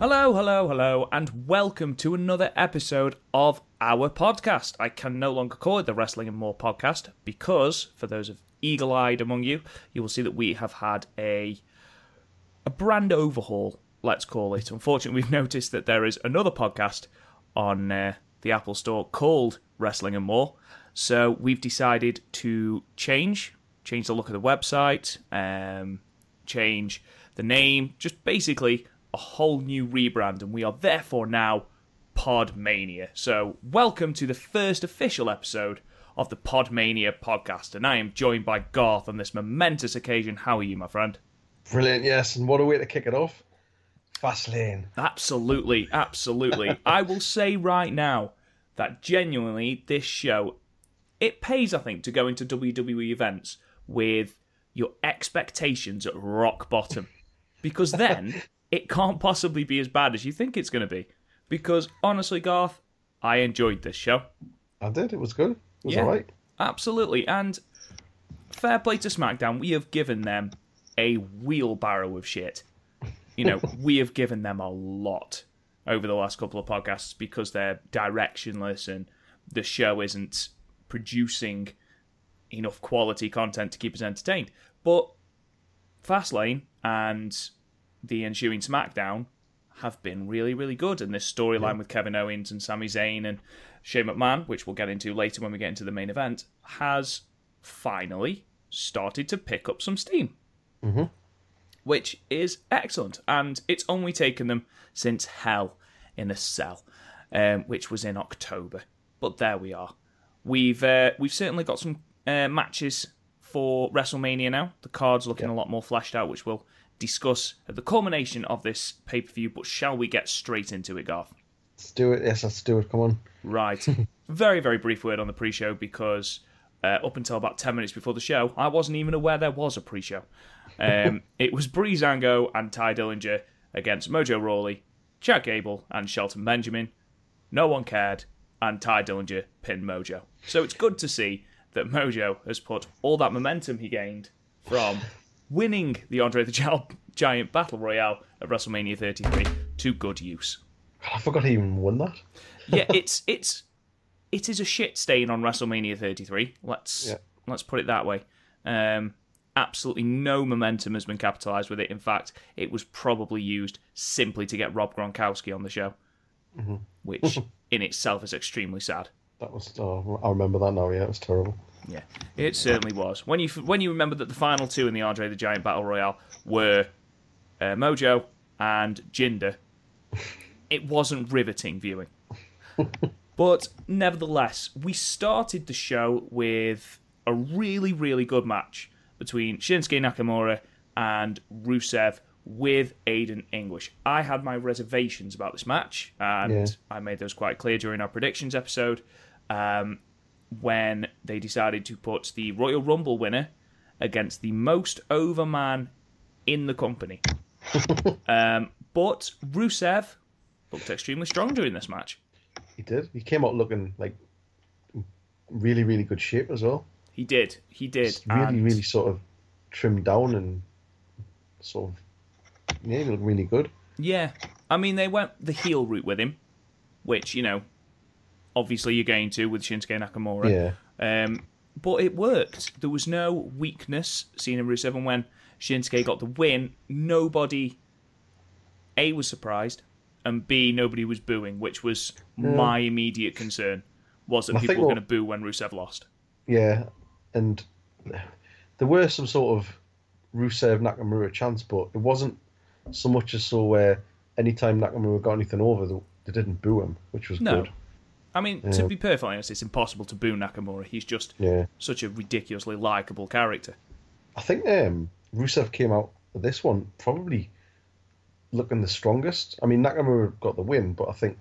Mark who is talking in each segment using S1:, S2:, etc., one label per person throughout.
S1: Hello, hello, hello, and welcome to another episode of our podcast. I can no longer call it the Wrestling and More podcast because, for those of eagle-eyed among you, you will see that we have had a a brand overhaul. Let's call it. Unfortunately, we've noticed that there is another podcast on uh, the Apple Store called Wrestling and More. So we've decided to change, change the look of the website, um, change the name, just basically a whole new rebrand, and we are therefore now Podmania. So, welcome to the first official episode of the Podmania podcast, and I am joined by Garth on this momentous occasion. How are you, my friend?
S2: Brilliant, yes, and what a way to kick it off. Fastlane.
S1: Absolutely, absolutely. I will say right now that genuinely this show it pays, I think, to go into WWE events with your expectations at rock bottom. Because then it can't possibly be as bad as you think it's going to be. Because honestly, Garth, I enjoyed this show.
S2: I did. It was good. It was
S1: Yeah.
S2: all right.
S1: Absolutely. And fair play to SmackDown. We have given them a wheelbarrow of shit. You know, we have given them a lot over the last couple of podcasts because they're directionless and the show isn't producing enough quality content to keep us entertained. But Fastlane and the ensuing SmackDown have been really, really good. And this storyline with Kevin Owens and Sami Zayn and Shane McMahon, which we'll get into later when we get into the main event, has finally started to pick up some steam.
S2: Mm-hmm.
S1: Which is excellent. And it's only taken them since Hell in a Cell, um, which was in October. But there we are. We've uh, we've certainly got some uh, matches for WrestleMania now. The card's looking a lot more fleshed out, which we'll discuss at the culmination of this pay per view. But shall we get straight into it, Garth?
S2: Let's do it. Yes, let's do it. Come on.
S1: Right. very, very brief word on the pre show because uh, up until about 10 minutes before the show, I wasn't even aware there was a pre show. Um, it was Breezango and Tye Dillinger against Mojo Rawley, Chad Gable, and Shelton Benjamin. No one cared, and Tye Dillinger pinned Mojo. So it's good to see that Mojo has put all that momentum he gained from winning the Andre the Gi- Giant Battle Royale at WrestleMania 33 to good use
S2: I forgot he even won that.
S1: yeah, it's it's it is a shit stain on WrestleMania 33. Let's
S2: Yeah.
S1: let's put it that way. Um, absolutely no momentum has been capitalized with it. In fact, it was probably used simply to get Rob Gronkowski on the show, which in itself is extremely sad.
S2: That was. Oh, I remember that now. Yeah, it was terrible.
S1: Yeah, it certainly was. When you when you remember that the final two in the Andre the Giant Battle Royale were uh, Mojo and Jinder, it wasn't riveting viewing. but nevertheless, we started the show with a really really good match between Shinsuke Nakamura and Rusev with Aiden English. I had my reservations about this match, and
S2: Yeah.
S1: I made those quite clear during our predictions episode. Um, when they decided to put the Royal Rumble winner against the most over man in the company. um, but Rusev looked extremely strong during this match.
S2: He did. He came out looking like really, really good shape as well.
S1: He did. He did.
S2: Just really,
S1: and-
S2: really sort of trimmed down and sort of yeah, he looked really good.
S1: Yeah. I mean, they went the heel route with him, which, you know, obviously you're going to with Shinsuke Nakamura.
S2: Yeah,
S1: Um, but it worked. There was no weakness seen in Rusev, and when Shinsuke got the win, nobody A was surprised, and B nobody was booing, which was my immediate concern. Was that
S2: I
S1: people were
S2: what-
S1: going to boo when Rusev lost?
S2: yeah, and there were some sort of Rusev Nakamura chance, but it wasn't so much as so where anytime Nakamura got anything over, they, they didn't boo him, which was
S1: No.
S2: good.
S1: I mean, to be perfectly honest, it's impossible to boo Nakamura. He's just
S2: Yeah.
S1: such a ridiculously likable character.
S2: I think um, Rusev came out of this one probably looking the strongest. I mean, Nakamura got the win, but I think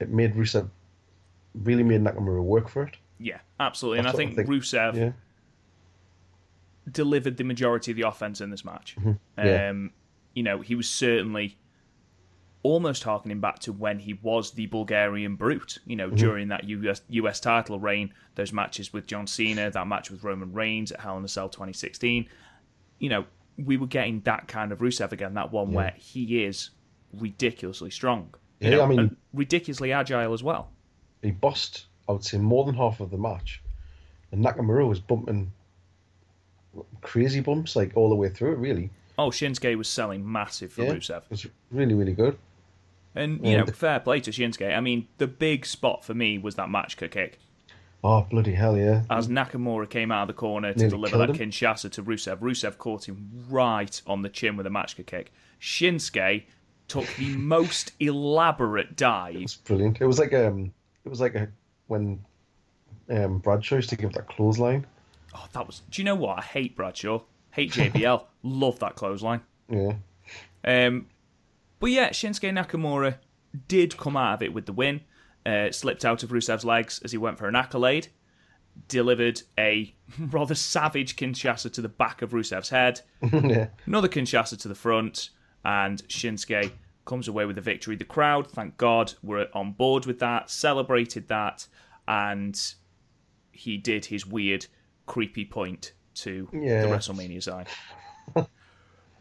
S2: it made Rusev really made Nakamura work for it.
S1: Yeah, absolutely. And I
S2: That's what I
S1: think,
S2: think.
S1: Rusev
S2: Yeah,
S1: delivered the majority of the offense in this match.
S2: Mm-hmm. Yeah.
S1: Um, you know, he was certainly almost harkening back to when he was the Bulgarian brute. You
S2: Mm-hmm.
S1: know, during that US US title reign, those matches with John Cena, that match with Roman Reigns at Hell in a Cell 2016. You know, we were getting that kind of Rusev again. That one where he is ridiculously strong. You
S2: Yeah,
S1: know,
S2: I mean-
S1: ridiculously agile as well.
S2: He bossed, I would say, more than half of the match, and Nakamura was bumping crazy bumps like all the way through it. Really,
S1: Oh, Shinsuke was selling massive for
S2: yeah,
S1: Rusev.
S2: it was really really good.
S1: And, you
S2: Yeah.
S1: know, fair play to Shinsuke. I mean, the big spot for me was that Machka kick.
S2: Oh bloody hell, yeah!
S1: As Nakamura came out of the corner to
S2: Nearly
S1: deliver that
S2: him.
S1: Kinshasa to Rusev, Rusev caught him right on the chin with a Machka kick. Shinsuke took the most elaborate dive.
S2: It's brilliant. It was like um, it was like a when um Bradshaw used to give that clothesline.
S1: Oh, that was. Do you know what? I hate Bradshaw. Hate JBL. Love that clothesline.
S2: Yeah,
S1: Um, but yeah, Shinsuke Nakamura did come out of it with the win. Uh, slipped out of Rusev's legs as he went for an accolade. Delivered a rather savage Kinshasa to the back of Rusev's head.
S2: yeah,
S1: Another Kinshasa to the front. And Shinsuke comes away with the victory. The crowd, thank God, were on board with that, celebrated that, and he did his weird, creepy point to
S2: Yeah.
S1: the WrestleMania sign.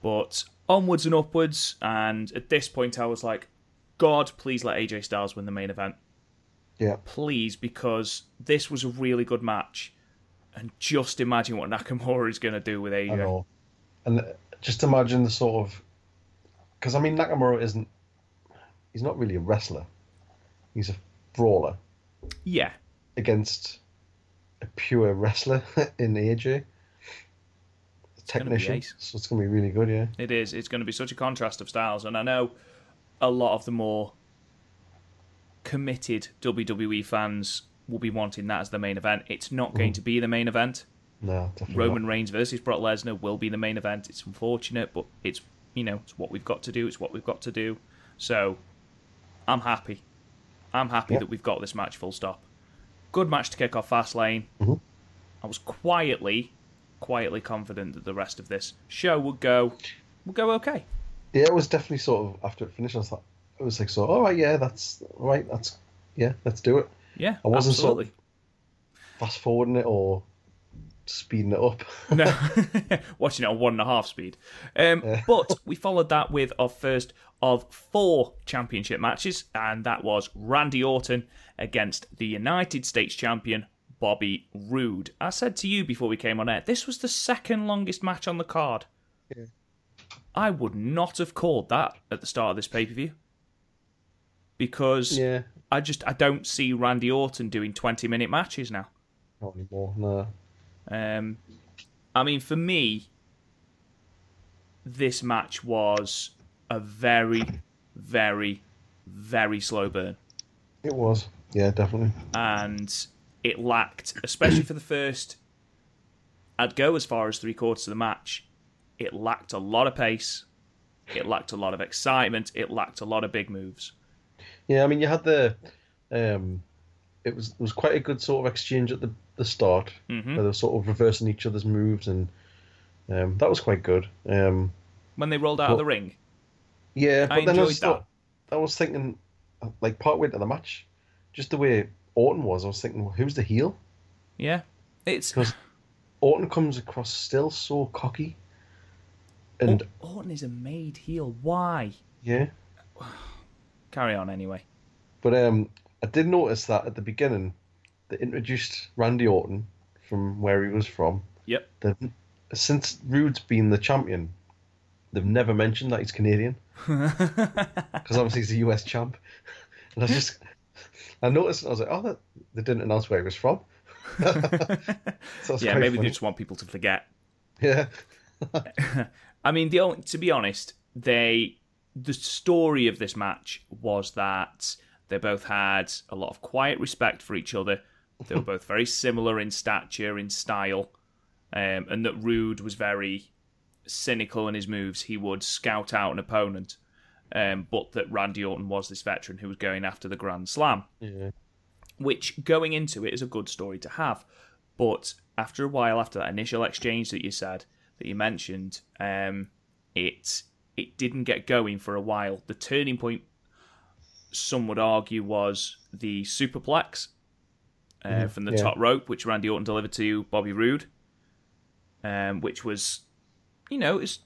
S1: but onwards and upwards, and at this point, I was like, God, please let AJ Styles win the main event.
S2: yeah.
S1: Please, because this was a really good match. And just imagine what Nakamura is going to do with AJ.
S2: And just imagine the sort of because I mean Nakamura isn't he's not really a wrestler. He's a brawler
S1: Yeah,
S2: against a pure wrestler in AJ. Technician. So it's gonna be really good, yeah.
S1: It is. It's going to be such a contrast of styles, and I know a lot of the more committed WWE fans will be wanting that as the main event. It's not going to be the main event.
S2: No, definitely.
S1: Roman Reigns versus Brock Lesnar will be the main event. It's unfortunate, but it's you know it's what we've got to do. It's what we've got to do. So I'm happy. I'm happy
S2: Yep.
S1: that we've got this match. Full stop. Good match to kick off Fastlane.
S2: Mhm.
S1: I was quietly, quietly confident that the rest of this show would go, would go okay.
S2: Yeah, it was definitely sort of after it finished. I thought it was like so. All right, yeah, that's right, That's yeah, let's do it.
S1: Yeah,
S2: I wasn't so-
S1: absolutely.
S2: Fast forwarding it or speeding it up.
S1: No, watching it on one and a half speed. Um, but we followed that with our first of four championship matches, and that was Randy Orton against the United States champion Bobby Roode. I said to you before we came on air, this was the second longest match on the card.
S2: Yeah.
S1: I would not have called that at the start of this pay per view because
S2: yeah,
S1: I just I don't see Randy Orton doing twenty minute matches now.
S2: not anymore. No.
S1: Um, I mean, for me, this match was a very, very, very slow burn,
S2: It was. Yeah, definitely.
S1: and it lacked, especially for the first. I'd go as far as three quarters of the match. It lacked a lot of pace. It lacked a lot of excitement. It lacked a lot of big moves.
S2: Yeah, I mean, you had the, um, it was it was quite a good sort of exchange at the the start,
S1: hmm
S2: where they were sort of reversing each other's moves, and um, that was quite good. Um,
S1: When they rolled out of the ring,
S2: yeah,
S1: I
S2: but then I was, thought- I was thinking, like part way to the match, just the way Orton was, I was thinking, well, who's the heel?
S1: yeah, it's
S2: Because Orton comes across still so cocky, and
S1: Orton is a made heel. Why?
S2: yeah,
S1: Carry on anyway.
S2: But um, I did notice that at the beginning, they introduced Randy Orton from where he was from.
S1: Yep.
S2: They've, since Roode's been the champion, they've never mentioned that he's Canadian because obviously he's a US champ. And I just, I noticed, I was like, oh, that, they didn't announce where he was from. so
S1: yeah, maybe
S2: funny.
S1: they just want people to forget.
S2: Yeah,
S1: I mean, the only, to be honest, they the story of this match was that they both had a lot of quiet respect for each other. They were both very similar in stature, in style, um, and that Roode was very cynical in his moves. He would scout out an opponent, um, but that Randy Orton was this veteran who was going after the Grand Slam.
S2: yeah,
S1: which going into it is a good story to have. But after a while, after that initial exchange that you said that you mentioned, um, it it didn't get going for a while. The turning point, some would argue, was the superplex uh, from the
S2: yeah.
S1: top rope, which Randy Orton delivered to Bobby Roode, um, which was, you know, it's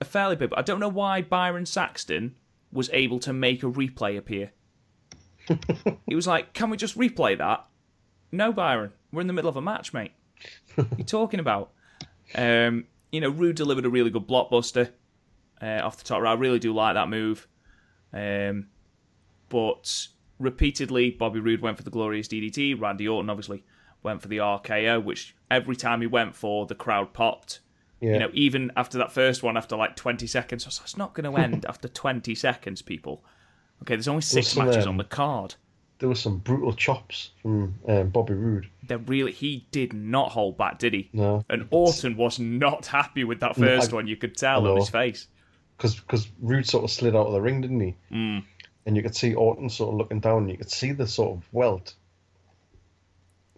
S1: a fairly big. I don't know why Byron Saxton was able to make a replay appear. he was like, "Can we just replay that?" No, Byron, we're in the middle of a match, mate. What are you talking about? Um, you know, Roode delivered a really good blockbuster uh, off the top. I really do like that move. Um, but repeatedly, Bobby Roode went for the glorious DDT. Randy Orton obviously went for the RKO, which every time he went for, the crowd popped.
S2: Yeah.
S1: You know, even after that first one, after like 20 seconds, I was like, it's not going to end after 20 seconds, people. Okay, there's only six
S2: some,
S1: matches
S2: um,
S1: on the card.
S2: There were some brutal chops from um, Bobby Roode.
S1: They really, he did not hold back, did he?
S2: No.
S1: And Orton was not happy with that first
S2: I-
S1: one. You could tell on his face.
S2: because because Roode sort of slid out of the ring, didn't he?
S1: Mm.
S2: And you could see Orton sort of looking down, and you could see the sort of welt.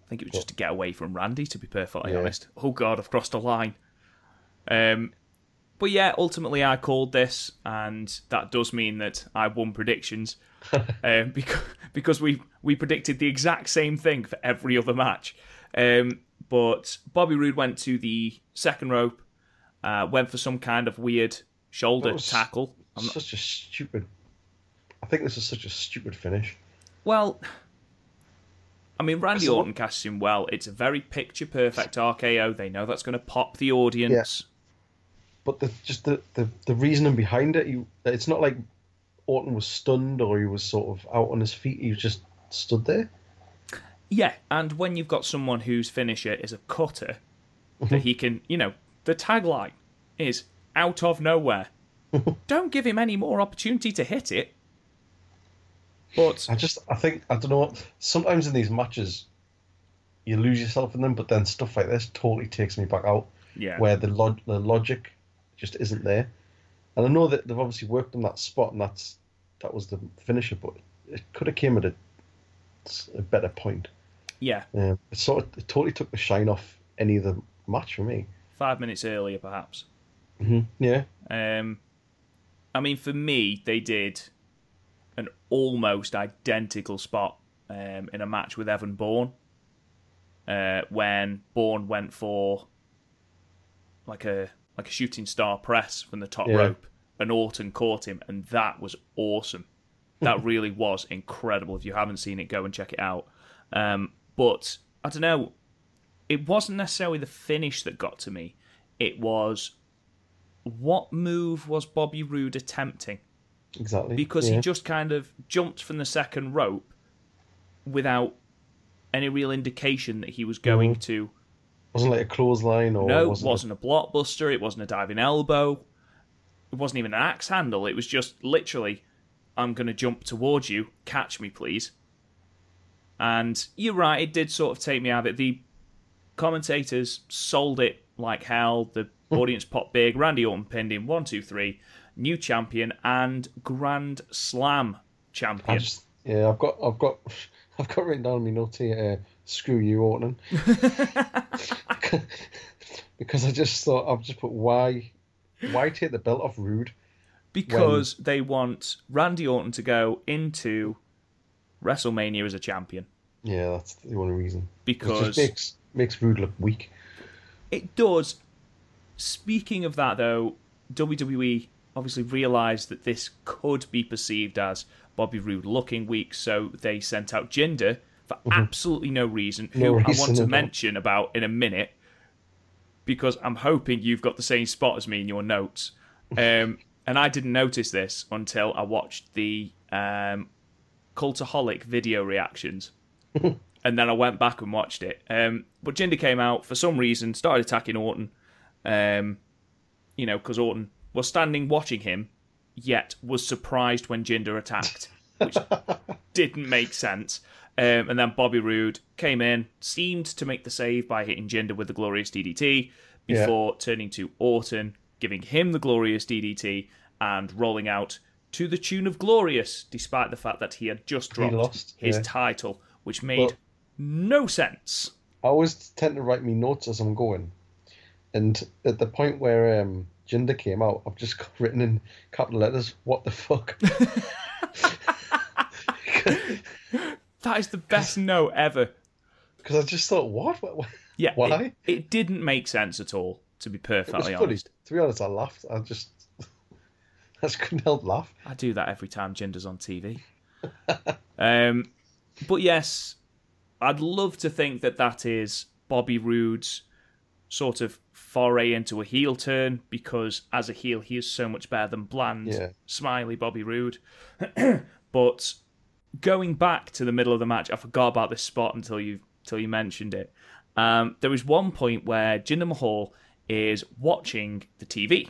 S1: I think it was just to get away from Randy, to be perfectly
S2: Yeah.
S1: honest. Oh god, I've crossed a line. Um, but yeah, ultimately I called this, and that does mean that I won predictions um, because because we we predicted the exact same thing for every other match. Um, but Bobby Roode went to the second rope, uh, went for some kind of weird shoulder tackle. I'm not,
S2: Such a stupid. I think this is such a stupid finish.
S1: Well, I mean, Randy Orton casts him well. It's a very picture perfect RKO. They know that's going to pop the audience.
S2: But the just the, the, the reasoning behind it, you it's not like Orton was stunned or he was sort of out on his feet. He just stood there.
S1: Yeah, and when you've got someone whose finisher is a cutter, mm-hmm. that he can, you know, the tagline is out of nowhere. Don't give him any more opportunity to hit it. But
S2: I just I think I don't know. Sometimes in these matches, you lose yourself in them, but then stuff like this totally takes me back out.
S1: yeah,
S2: where the log- the logic just isn't there. And I know that they've obviously worked on that spot, and that's that was the finisher, but it could have came at a, a better point.
S1: yeah,
S2: Um, it sort of it totally took the shine off any of the match for me.
S1: five minutes earlier perhaps.
S2: hmm Yeah,
S1: Um, I mean, for me, they did an almost identical spot um, in a match with Evan Bourne uh, when Bourne went for like a like a shooting star press from the top
S2: Yeah.
S1: rope, and Orton caught him, and that was awesome. That really was incredible. If you haven't seen it, go and check it out. Um, but I don't know, it wasn't necessarily the finish that got to me. It was what move was Bobby Roode attempting?
S2: exactly.
S1: Because
S2: yeah.
S1: he just kind of jumped from the second rope without any real indication that he was going to.
S2: Wasn't like a clothesline or
S1: No, it
S2: wasn't
S1: wasn't a blockbuster. It wasn't a diving elbow. It wasn't even an axe handle. It was just literally, I'm going to jump towards you. Catch me, please. And you're right, it did sort of take me out of it. The commentators sold it like hell. The audience popped big. Randy Orton pinned him. One, two, three. New champion and Grand Slam champion.
S2: just yeah, I've got I've got I've got written down in my notes here. Uh, screw you, Orton. because I just thought I've just put why why take the belt off Roode?
S1: because they want Randy Orton to go into WrestleMania as a champion.
S2: Yeah, that's the only reason.
S1: Because
S2: makes makes Roode look weak.
S1: It does. Speaking of that, though, WWE obviously realised that this could be perceived as Bobby Roode looking weak, so they sent out Jinder for absolutely no reason, who
S2: No
S1: I want to
S2: at all.
S1: mention about in a minute, because I'm hoping you've got the same spot as me in your notes. Um, and I didn't notice this until I watched the um, Cultaholic video reactions and then I went back and watched it. Um, but Jinder came out for some reason, started attacking Orton. Um, you know, because Orton was standing watching him, yet was surprised when Jinder attacked, which didn't make sense. Um, and then Bobby Roode came in, seemed to make the save by hitting Jinder with the glorious DDT
S2: Yeah.
S1: before turning to Orton, giving him the glorious DDT and rolling out to the tune of Glorious, despite the fact that he had just dropped
S2: lost,
S1: his
S2: yeah.
S1: title, which made
S2: Well-
S1: no sense.
S2: I always tend to write me notes as I'm going, and at the point where um, Jinder came out, I've just written in capital letters, "What the fuck."
S1: That is the best no ever.
S2: Because I just thought, what? what?
S1: Yeah,
S2: Why?
S1: It, it didn't make sense at all, to be perfectly honest.
S2: To be honest, I laughed. I just I just couldn't help laugh.
S1: I do that every time Jinder's on TV. um, but yes, I'd love to think that that is Bobby Roode's sort of foray into a heel turn because as a heel he is so much better than bland,
S2: Yeah.
S1: smiley Bobby Roode. but going back to the middle of the match, I forgot about this spot until you until you mentioned it. Um, there was one point where Jinder Mahal is watching the TV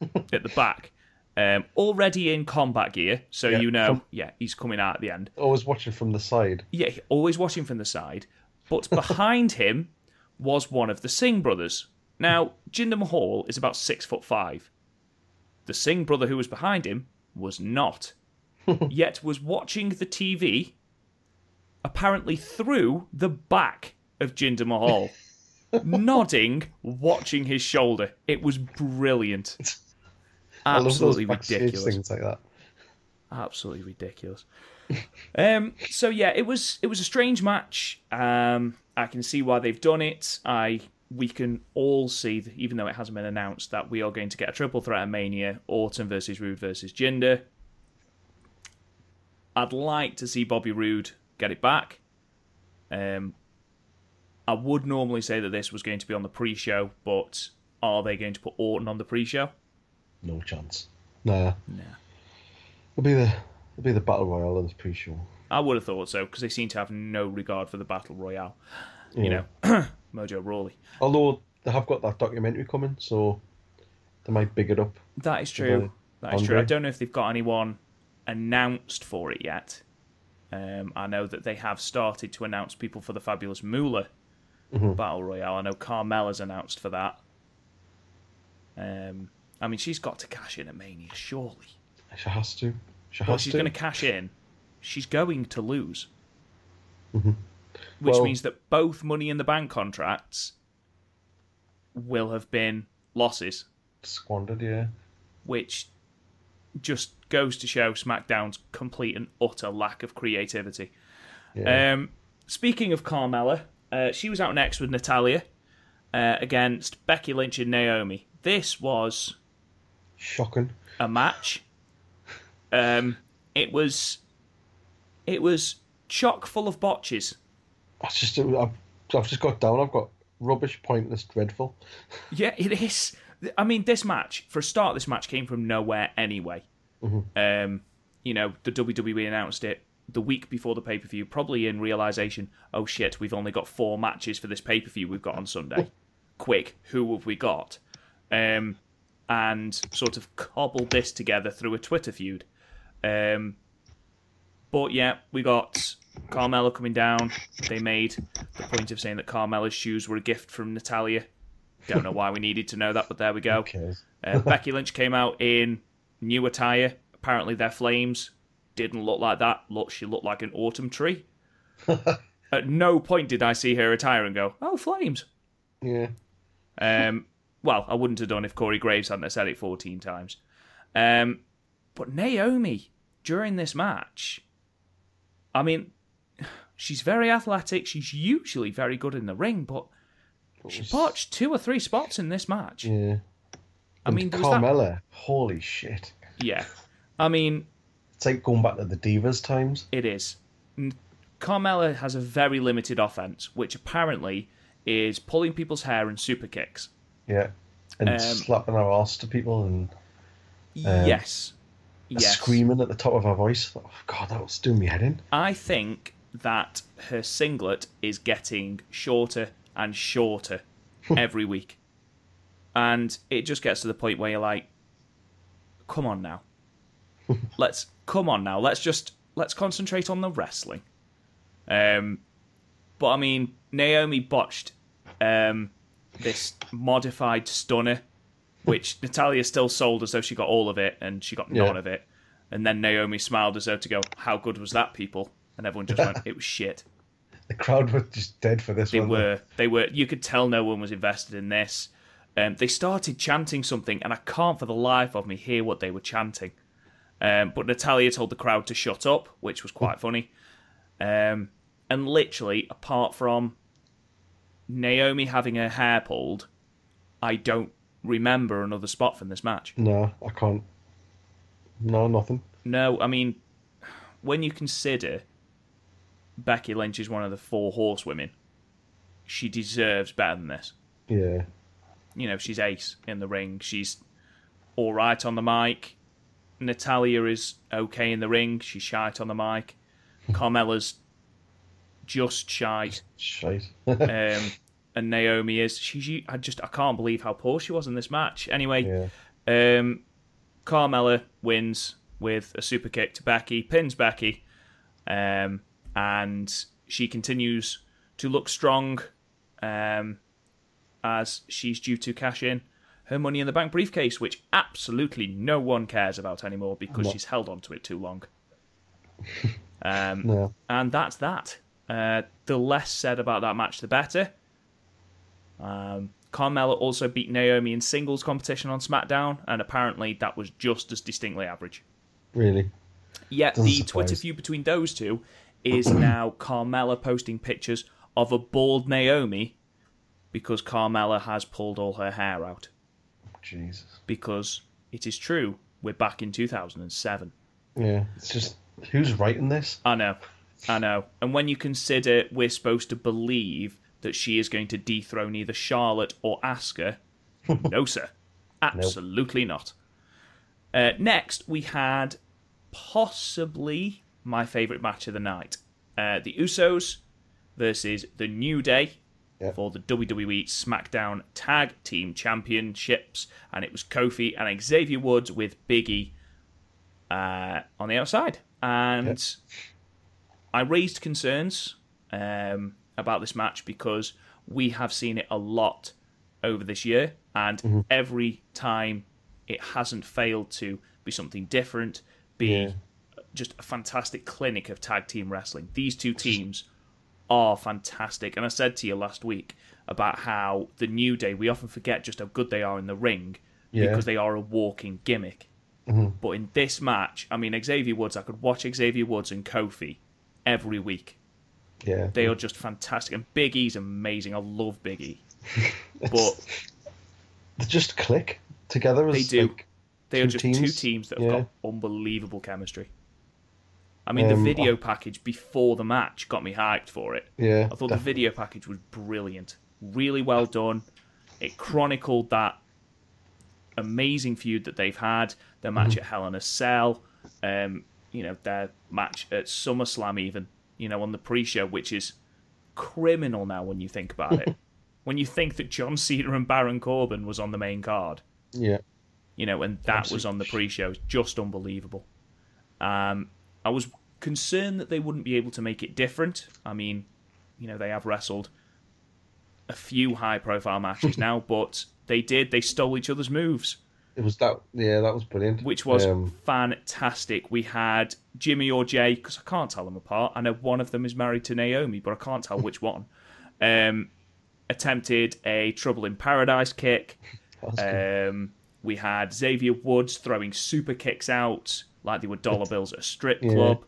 S1: at the back, um, already in combat gear, so
S2: Yeah,
S1: you know,
S2: from-
S1: yeah, he's coming out at the end.
S2: Always watching from the side.
S1: Yeah, always watching from the side. But behind him was one of the Singh brothers. Now, Jinder Mahal is about six foot five. The Singh brother who was behind him was not, yet was watching the TV, apparently through the back of Jinder Mahal, nodding, watching his shoulder. It was brilliant.
S2: I love those
S1: Absolutely ridiculous
S2: things like that.
S1: absolutely ridiculous. um, so yeah, it was it was a strange match. Um, I can see why they've done it. I we can all see, even though it hasn't been announced, that we are going to get a triple threat at Mania: Orton versus Roode versus Jinder. I'd like to see Bobby Roode get it back. Um, I would normally say that this was going to be on the pre-show, but are they going to put Orton on the pre-show?
S2: No chance. Nah.
S1: No.
S2: It'll be the it'll be the battle royale. I'm pretty sure.
S1: I would have thought so because they seem to have no regard for the battle royale. You know, Mojo Rawley.
S2: Although they have got that documentary coming, so they might big it up.
S1: That is true. That is true. I don't know if they've got anyone announced for it yet. Um, I know that they have started to announce people for the Fabulous Moolah
S2: Mm-hmm.
S1: Battle Royale. I know Carmella's announced for that. Um, I mean, she's got to cash in at Mania, surely.
S2: She has to. She
S1: Well,
S2: has
S1: she's going to cash in. She's going to lose. Which
S2: Mm-hmm. Well-
S1: means that both Money in the Bank contracts will have been losses,
S2: Squandered, yeah.
S1: which just goes to show SmackDown's complete and utter lack of creativity.
S2: Yeah.
S1: Um, speaking of Carmella, uh, she was out next with Natalya uh, against Becky Lynch and Naomi. This was
S2: Shocking.
S1: a match. Um, it was, it was chock full of botches.
S2: I just I've, I've just got down. I've got rubbish, pointless, dreadful.
S1: Yeah, it is. I mean, this match for a start, this match came from nowhere anyway. Um, you know, the WWE announced it the week before the pay per view, probably in realization, oh shit, we've only got four matches for this pay per view we've got on Sunday. Quick, who have we got? Um, and sort of cobbled this together through a Twitter feud. Um, but yeah, we got Carmella coming down. They made the point of saying that Carmella's shoes were a gift from Natalya. Don't know why we needed to know that, but there we go. Uh, Becky Lynch came out in new attire. Apparently, their flames didn't look like that. Look, she looked like an autumn tree. At no point did I see her attire and go, "Oh, flames."
S2: Yeah.
S1: Um, well, I wouldn't have done if Corey Graves hadn't said it 14 times. Um, but Naomi, during this match, I mean, she's very athletic. She's usually very good in the ring, but she botched two or three spots in this match.
S2: Yeah.
S1: I mean, there was that-
S2: Carmella, holy shit.
S1: Yeah. I mean,
S2: It's like going back to the Divas times.
S1: It is. Carmella has a very limited offense, which apparently is pulling people's hair and super kicks.
S2: Yeah. And
S1: Um,
S2: slapping her ass to people and
S1: yes. Yes.
S2: screaming at the top of her voice. Oh, God, that was doing me head in.
S1: I think that her singlet is getting shorter and shorter every week. And it just gets to the point where you're like, come on now. let's come on now. Let's just let's concentrate on the wrestling. Um but I mean Naomi botched um this modified stunner which Natalya still sold as though she got all of it and she got none
S2: Yeah.
S1: of it. And then Naomi smiled as though to go, How good was that, people? And everyone just went, It was shit.
S2: The crowd were just dead for this
S1: They
S2: one.
S1: were. They were. You could tell no one was invested in this. Um, they started chanting something, and I can't for the life of me hear what they were chanting. Um, but Natalya told the crowd to shut up, which was quite funny. Um, and literally, apart from Naomi having her hair pulled, I don't remember another spot from this match.
S2: No, I can't. No, nothing.
S1: No, I mean, when you consider Becky Lynch is one of the four horsewomen, she deserves better than this.
S2: Yeah.
S1: You know, she's ace in the ring. She's all right on the mic. Natalya is okay in the ring. She's shite on the mic. Carmella's just shite.
S2: Shite.
S1: Um, and Naomi is. She, I just, I can't believe how poor she was in this match. Anyway,
S2: yeah.
S1: um, Carmella wins with a super kick to Becky, pins Becky, um, and she continues to look strong um, as she's due to cash in her Money in the Bank briefcase, which absolutely no one cares about anymore because she's held on to it too long. um,
S2: No.
S1: and that's that. Uh, the less said about that match, the better. Um, Carmella also beat Naomi in singles competition on SmackDown, and apparently that was just as distinctly average.
S2: Really.
S1: Yet
S2: Doesn't
S1: the Twitter feud between those two is now Carmella posting pictures of a bald Naomi because Carmella has pulled all her hair out.
S2: Jesus.
S1: Because it is true, we're back in 2007.
S2: Yeah. It's just who's writing this?
S1: I know, I know. And when you consider we're supposed to believe that she is going to dethrone either Charlotte or Asuka, no, sir. Absolutely not. Uh, next, we had possibly my favourite match of the night uh, the Usos versus the New Day
S2: Yeah.
S1: for the WWE SmackDown Tag Team Championships. And it was Kofi and Xavier Woods with Biggie uh, on the outside. And I raised concerns um, about this match because we have seen it a lot over this year, and every time it hasn't failed to be something different, be
S2: Yeah.
S1: Just a fantastic clinic of tag team wrestling. These two teams are fantastic, and I said to you last week about how the New Day we often forget just how good they are in the ring
S2: Yeah.
S1: because they are a walking gimmick. Mm-hmm. But in this match, I mean, Xavier Woods, I could watch Xavier Woods and Kofi every week.
S2: Yeah.
S1: They are just fantastic. And Big E's amazing. I love Big E. But
S2: They just click together as
S1: They do.
S2: like
S1: they are
S2: two
S1: just two
S2: teams.
S1: teams that have
S2: Yeah.
S1: got unbelievable chemistry. I mean, the
S2: Um,
S1: video package before the match got me hyped for it.
S2: Yeah.
S1: I thought the video package was brilliant. Really well done. It chronicled that amazing feud that they've had, their match
S2: Mm-hmm.
S1: at Hell in a Cell, um, you know, their match at SummerSlam even, you know, on the pre-show, which is criminal now when you think about it. when you think that John Cena and Baron Corbin was on the main card,
S2: Yeah.
S1: you know, and that was on the pre-show, it's just unbelievable. Um, I was concerned that they wouldn't be able to make it different. I mean, you know, they have wrestled a few high-profile matches now, but they did. They stole each other's moves,
S2: It was that. Yeah, that was brilliant.
S1: which was
S2: Um,
S1: fantastic. We had Jimmy or Jay, because I can't tell them apart. I know one of them is married to Naomi, but I can't tell which one. Um, attempted a Trouble in Paradise kick.
S2: that was good.
S1: Um, we had Xavier Woods throwing super kicks out like they were dollar bills at a strip
S2: Yeah.
S1: club.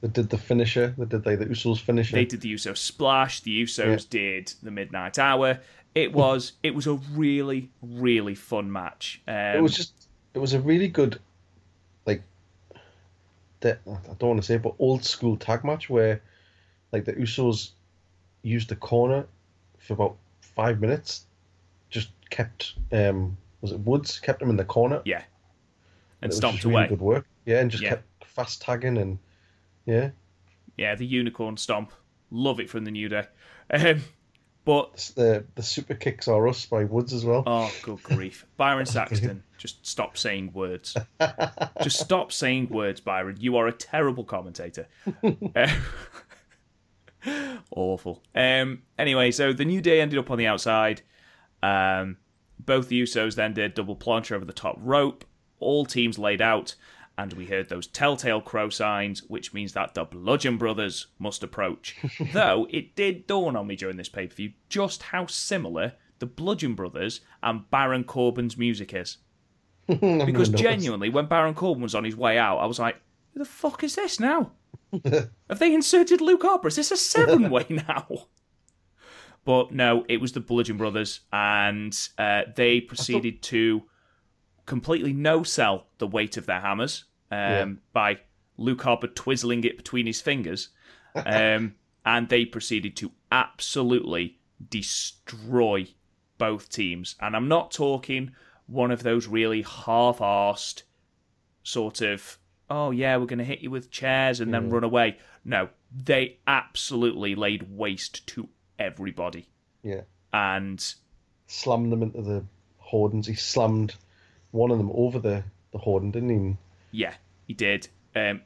S2: they did the finisher. They did like the Usos finisher.
S1: They did the Usos splash. The Usos did the Midnight Hour. It was it was a really really fun match. Um,
S2: it was just. It was a really good, like, the, I don't want to say, it, but old school tag match where, like, the Usos used the corner for about five minutes. Just kept. um Was it Woods kept him in the corner?
S1: yeah, and
S2: was
S1: stomped
S2: just really
S1: away.
S2: Good work. Yeah, and just
S1: Yeah.
S2: kept fast tagging and yeah.
S1: Yeah, the unicorn stomp. Love it from the New Day. Um, but
S2: The the super kicks are us by Woods as well.
S1: oh, good grief, Byron Saxton, just stop saying words. Just stop saying words, Byron. You are a terrible commentator. Uh, awful. Um. Anyway, so the New Day ended up on the outside. Um. Both the Usos then did double plancha over the top rope. All teams laid out, and we heard those telltale crow signs, which means that the Bludgeon Brothers must approach. Though it did dawn on me during this pay per view just how similar the Bludgeon Brothers and Baron Corbin's music is. Because genuinely, when Baron Corbin was on his way out, I was like, who the fuck is this now? Have they inserted Luke Harper? Is this a seven way now? But no, it was the Bludgeon Brothers, and uh, they proceeded to completely no sell the weight of their hammers. um,
S2: Yeah.
S1: by Luke Harper twizzling it between his fingers. Um, and they proceeded to absolutely destroy both teams. And I'm not talking one of those really half arsed sort of, oh, yeah, we're going to hit you with chairs and then run away. No, they absolutely laid waste to everybody.
S2: Yeah.
S1: And
S2: Slammed them into the Hordens. He slammed one of them over the, the Horden, didn't he?
S1: Yeah, he did. Um,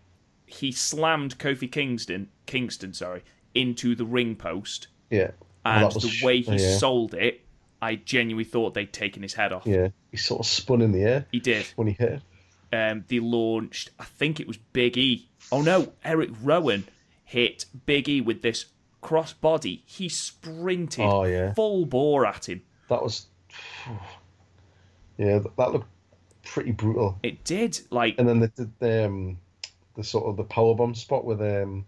S1: he slammed Kofi Kingston, Kingston, sorry, into the ring post,
S2: Yeah.
S1: And
S2: that was
S1: the
S2: sh-
S1: way he
S2: yeah.
S1: sold it, I genuinely thought they'd taken his head off.
S2: Yeah. He sort of spun in the air
S1: He did.
S2: when he hit.
S1: Um, they launched, I think it was Big E. Oh no, Eric Rowan hit Big E with this cross body. He sprinted
S2: Oh, yeah.
S1: full bore at him.
S2: That was. Yeah, that looked pretty brutal.
S1: It did. Like,
S2: And then they did the, um, the sort of the power bomb spot with um,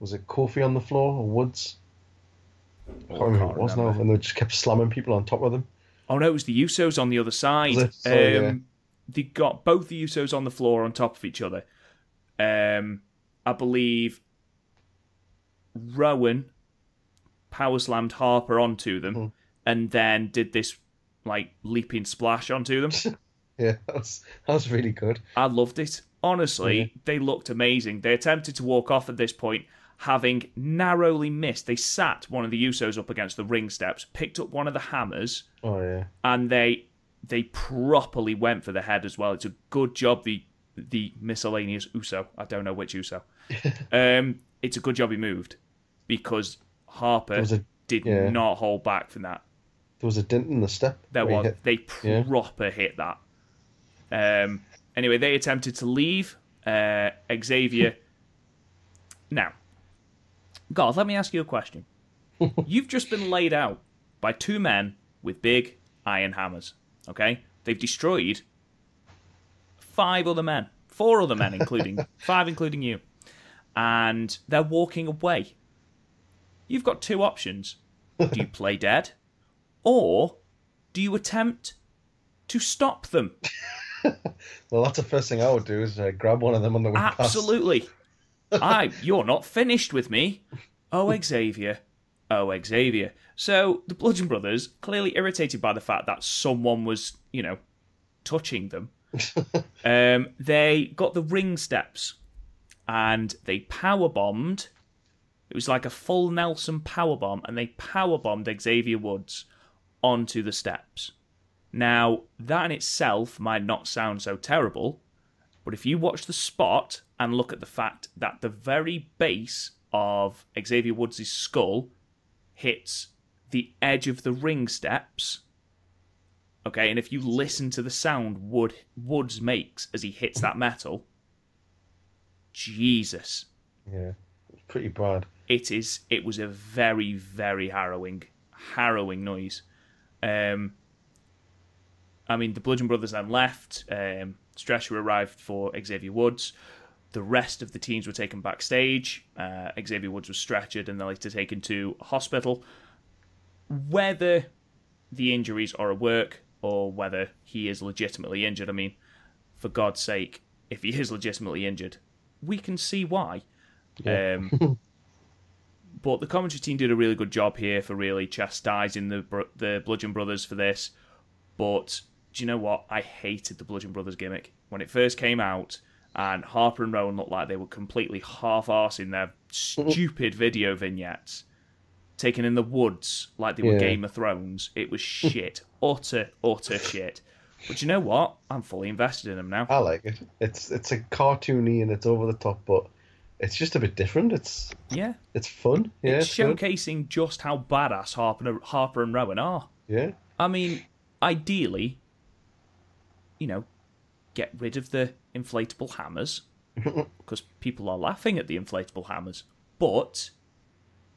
S2: was it Kofi on the floor or Woods? I can't
S1: Oh,
S2: remember
S1: can't
S2: it was
S1: remember.
S2: now, and they just kept slamming people on top of them.
S1: Oh no, it was the Usos on the other side.
S2: Was it? Sorry,
S1: um,
S2: yeah.
S1: They got both the Usos on the floor on top of each other. Um, I believe Rowan power slammed Harper onto them,
S2: Hmm.
S1: and then did this like leaping splash onto them.
S2: Yeah, that was really good.
S1: I loved it. Honestly, they looked amazing. They attempted to walk off at this point, having narrowly missed. They sat one of the Usos up against the ring steps, picked up one of the hammers,
S2: Oh yeah,
S1: and they they properly went for the head as well. It's a good job the the miscellaneous Uso. I don't know which Uso. um, it's a good job he moved because Harper
S2: a-
S1: did
S2: yeah.
S1: not hold back from that.
S2: there was a dent in the step.
S1: There was
S2: hit-
S1: they
S2: yeah.
S1: proper hit that. Um, anyway, they attempted to leave. Uh, Xavier. now, God, let me ask you a question. You've just been laid out by two men with big iron hammers. Okay, they've destroyed five other men, four other men, including five, including you, and they're walking away. You've got two options. Do you play dead, or do you attempt to stop them?
S2: Well, that's the first thing I would do is uh, grab one of them on the way.
S1: Absolutely. I, you're not finished with me. Oh, Xavier. Oh, Xavier. So the Bludgeon Brothers, clearly irritated by the fact that someone was, you know, touching them, um, they got the ring steps and they power bombed. It was like a full Nelson power bomb, and they power bombed Xavier Woods onto the steps. Now, that in itself might not sound so terrible, but if you watch the spot and look at the fact that the very base of Xavier Woods' skull hits the edge of the ring steps, okay, and if you listen to the sound Wood Woods makes as he hits that metal, Jesus,
S2: Yeah, it's pretty bad.
S1: it is. It was a very, very harrowing, harrowing noise. Um, I mean, the Bludgeon Brothers then left. Um, Stretcher arrived for Xavier Woods. The rest of the teams were taken backstage. Uh, Xavier Woods was stretchered and then later taken to hospital. Whether the injuries are a work or whether he is legitimately injured, I mean, for God's sake, if he is legitimately injured, we can see why. Um, but the commentary team did a really good job here for really chastising the the Bludgeon Brothers for this. But do you know what? I hated the Bludgeon Brothers gimmick when it first came out, and Harper and Rowan looked like they were completely half-arsing their stupid video vignettes, taken in the woods like they were
S2: Yeah.
S1: Game of Thrones. It was shit, utter, utter shit. But you know what? I'm fully invested in them now.
S2: I like it. It's it's a cartoony and it's over the top, but it's just a bit different. It's
S1: Yeah,
S2: it's fun. Yeah,
S1: it's showcasing just how badass Harper, Harper and Rowan are.
S2: Yeah,
S1: I mean, ideally, you know, get rid of the inflatable hammers because people are laughing at the inflatable hammers. But,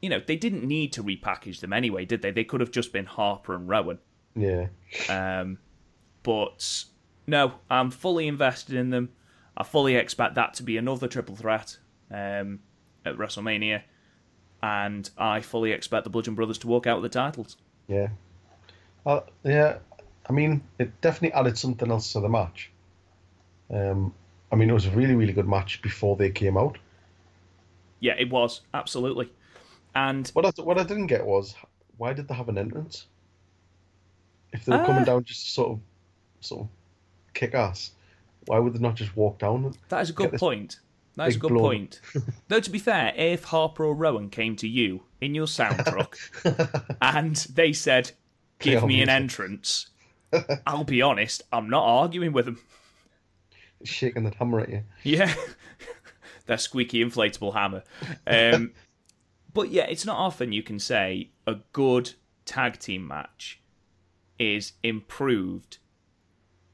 S1: you know, they didn't need to repackage them anyway, did they? They could have just been Harper and Rowan.
S2: yeah.
S1: Um, but no, I'm fully invested in them. I fully expect that to be another triple threat um, at WrestleMania. And I fully expect the Bludgeon Brothers to walk out with the titles.
S2: Yeah. Uh, yeah. I mean, it definitely added something else to the match. Um, I mean, it was a really, really good match before they came out.
S1: Yeah, it was absolutely. And
S2: What I what I didn't get was why did they have an entrance? If they were coming
S1: Ah.
S2: down just to sort of sort of kick ass, why would they not just walk down?
S1: that is a good point. That is a good
S2: blow.
S1: point. Though to be fair, if Harper or Rowan came to you in your sound truck and they said, "Give me an entrance," I'll be honest, I'm not arguing with them.
S2: Shaking that hammer at you.
S1: Yeah, their squeaky inflatable hammer. Um, but yeah, it's not often you can say a good tag team match is improved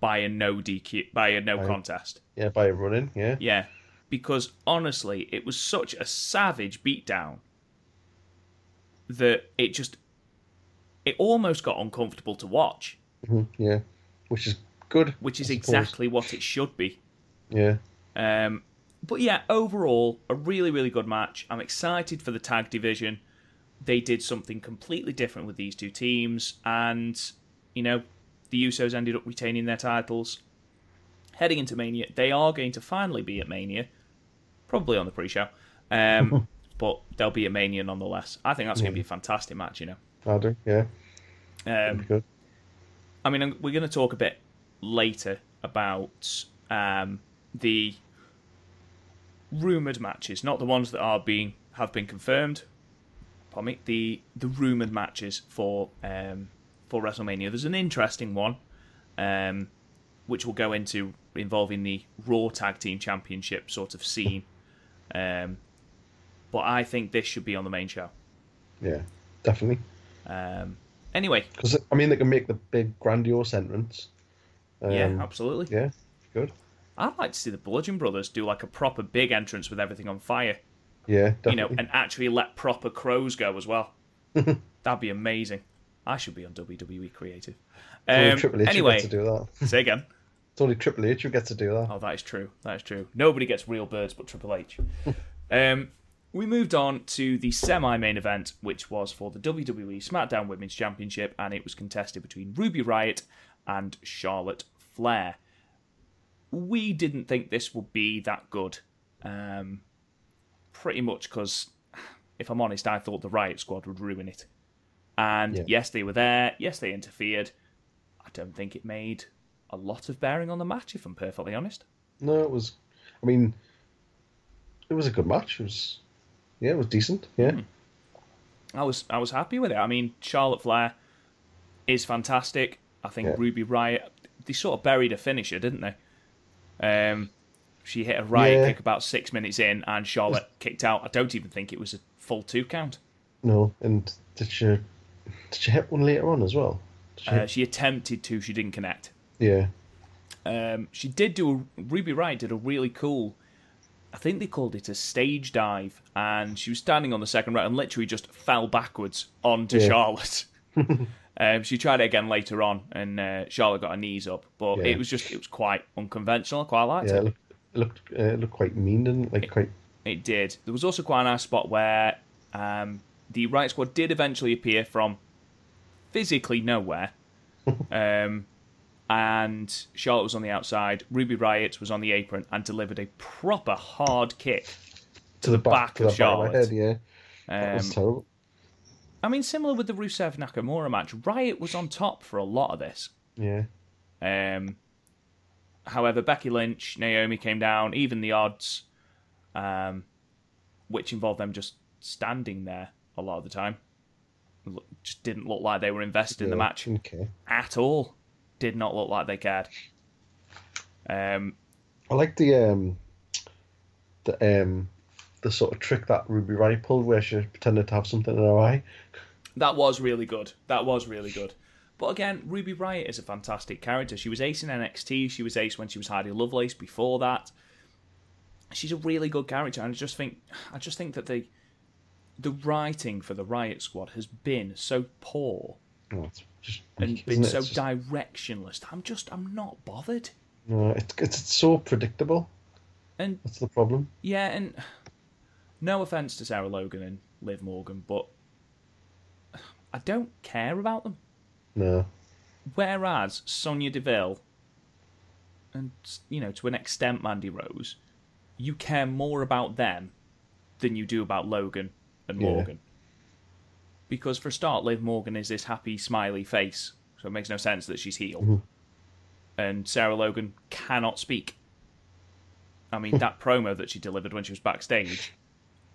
S1: by a no DQ by a no contest.
S2: Yeah, by running. Yeah,
S1: Yeah, because honestly, it was such a savage beatdown that it just it almost got uncomfortable to watch,
S2: hmm yeah, which is good.
S1: which is exactly what it should be.
S2: Yeah,
S1: Um, but yeah, overall, a really, really good match. I'm excited for the tag division. They did something completely different with these two teams, and you know, the Usos ended up retaining their titles. Heading into Mania, they are going to finally be at Mania, probably on the pre-show, um, but they'll be at Mania nonetheless. I think that's going to be a fantastic match. You know,
S2: I do. Yeah,
S1: um,
S2: good.
S1: I mean, we're going to talk a bit later about um, the rumored matches, not the ones that are being have been confirmed. Pardon me. The the rumored matches for um, for WrestleMania. There's an interesting one, um, which we'll go into involving the Raw Tag Team Championship sort of scene. Um, but I think this should be on the main show.
S2: Yeah, definitely.
S1: Um, anyway,
S2: Because I mean, they can make the big grandiose entrance. Um,
S1: yeah, absolutely.
S2: Yeah, good.
S1: I'd like to see the Bludgeon Brothers do like a proper big entrance with everything on fire,
S2: Yeah, definitely.
S1: you know, and actually let proper crows go as well. That'd be amazing. I should be on WWE Creative.
S2: Only
S1: Um,
S2: Triple H
S1: anyway,
S2: gets to do that.
S1: say again.
S2: It's only Triple H who gets to do that.
S1: Oh, that is true. That is true. Nobody gets real birds but Triple H. um, we moved on to the semi-main event, which was for the WWE SmackDown Women's Championship, and it was contested between Ruby Riott and Charlotte Flair. We didn't think this would be that good, um, pretty much because, if I'm honest, I thought the Riott Squad would ruin it. And
S2: Yeah.
S1: yes, they were there. Yes, they interfered. I don't think it made a lot of bearing on the match, if I'm perfectly honest.
S2: No, it was. I mean, it was a good match. It was. Yeah, it was decent. Yeah,
S1: Hmm. I was I was happy with it. I mean, Charlotte Flair is fantastic. I think
S2: Yeah.
S1: Ruby Riott they sort of buried a finisher, didn't they? Um, she hit a riot
S2: Yeah.
S1: kick about six minutes in, and Charlotte kicked out. I don't even think it was a full two count.
S2: no, and did she did she hit one later on as well? She
S1: Uh, she attempted to, she didn't connect.
S2: yeah,
S1: Um, she did do a Ruby Riott did a really cool. I think they called it a stage dive, and she was standing on the second row and literally just fell backwards onto
S2: Yeah.
S1: Charlotte. um, she tried it again later on, and uh, Charlotte got her knees up, but
S2: Yeah.
S1: it was just it was quite unconventional. I quite liked
S2: yeah.
S1: it.
S2: It looked it looked, uh, it looked quite mean, didn't it? Like quite.
S1: It did. There was also quite a nice spot where um, the Riott Squad did eventually appear from physically nowhere. um, and Charlotte was on the outside. Ruby Riott was on the apron and delivered a proper hard kick to, the back,
S2: to
S1: of
S2: the back of
S1: Charlotte.
S2: head. Yeah, that
S1: Um,
S2: was terrible.
S1: I mean, similar with the Rusev Nakamura match, Riott was on top for a lot of this.
S2: Yeah,
S1: Um, however, Becky Lynch, Naomi came down, even the odds, um, which involved them just standing there a lot of the time. Just didn't look like they were invested in the match
S2: Okay.
S1: at all. Did not look like they cared. Um,
S2: I like the um, the um, the sort of trick that Ruby Riott pulled, where she pretended to have something in her eye.
S1: that was really good. That was really good. But again, Ruby Riott is a fantastic character. She was ace in NXT. She was ace when she was Heidi Lovelace before that. She's a really good character, and I just think, I just think that the the writing for the Riott Squad has been so poor
S2: No, it's just
S1: and
S2: weak,
S1: been so
S2: just-
S1: directionless. I'm just, I'm not bothered.
S2: no, it's, it's it's so predictable.
S1: And
S2: That's the problem.
S1: yeah, and no offense to Sarah Logan and Liv Morgan, but I don't care about them.
S2: No,
S1: Whereas Sonya Deville, and you know to an extent, Mandy Rose, you care more about them than you do about Logan and. Morgan. Because for a start, Liv Morgan is this happy, smiley face, so it makes no sense that she's heel. Mm-hmm. And Sarah Logan cannot speak. I mean, that promo that she delivered when she was backstage,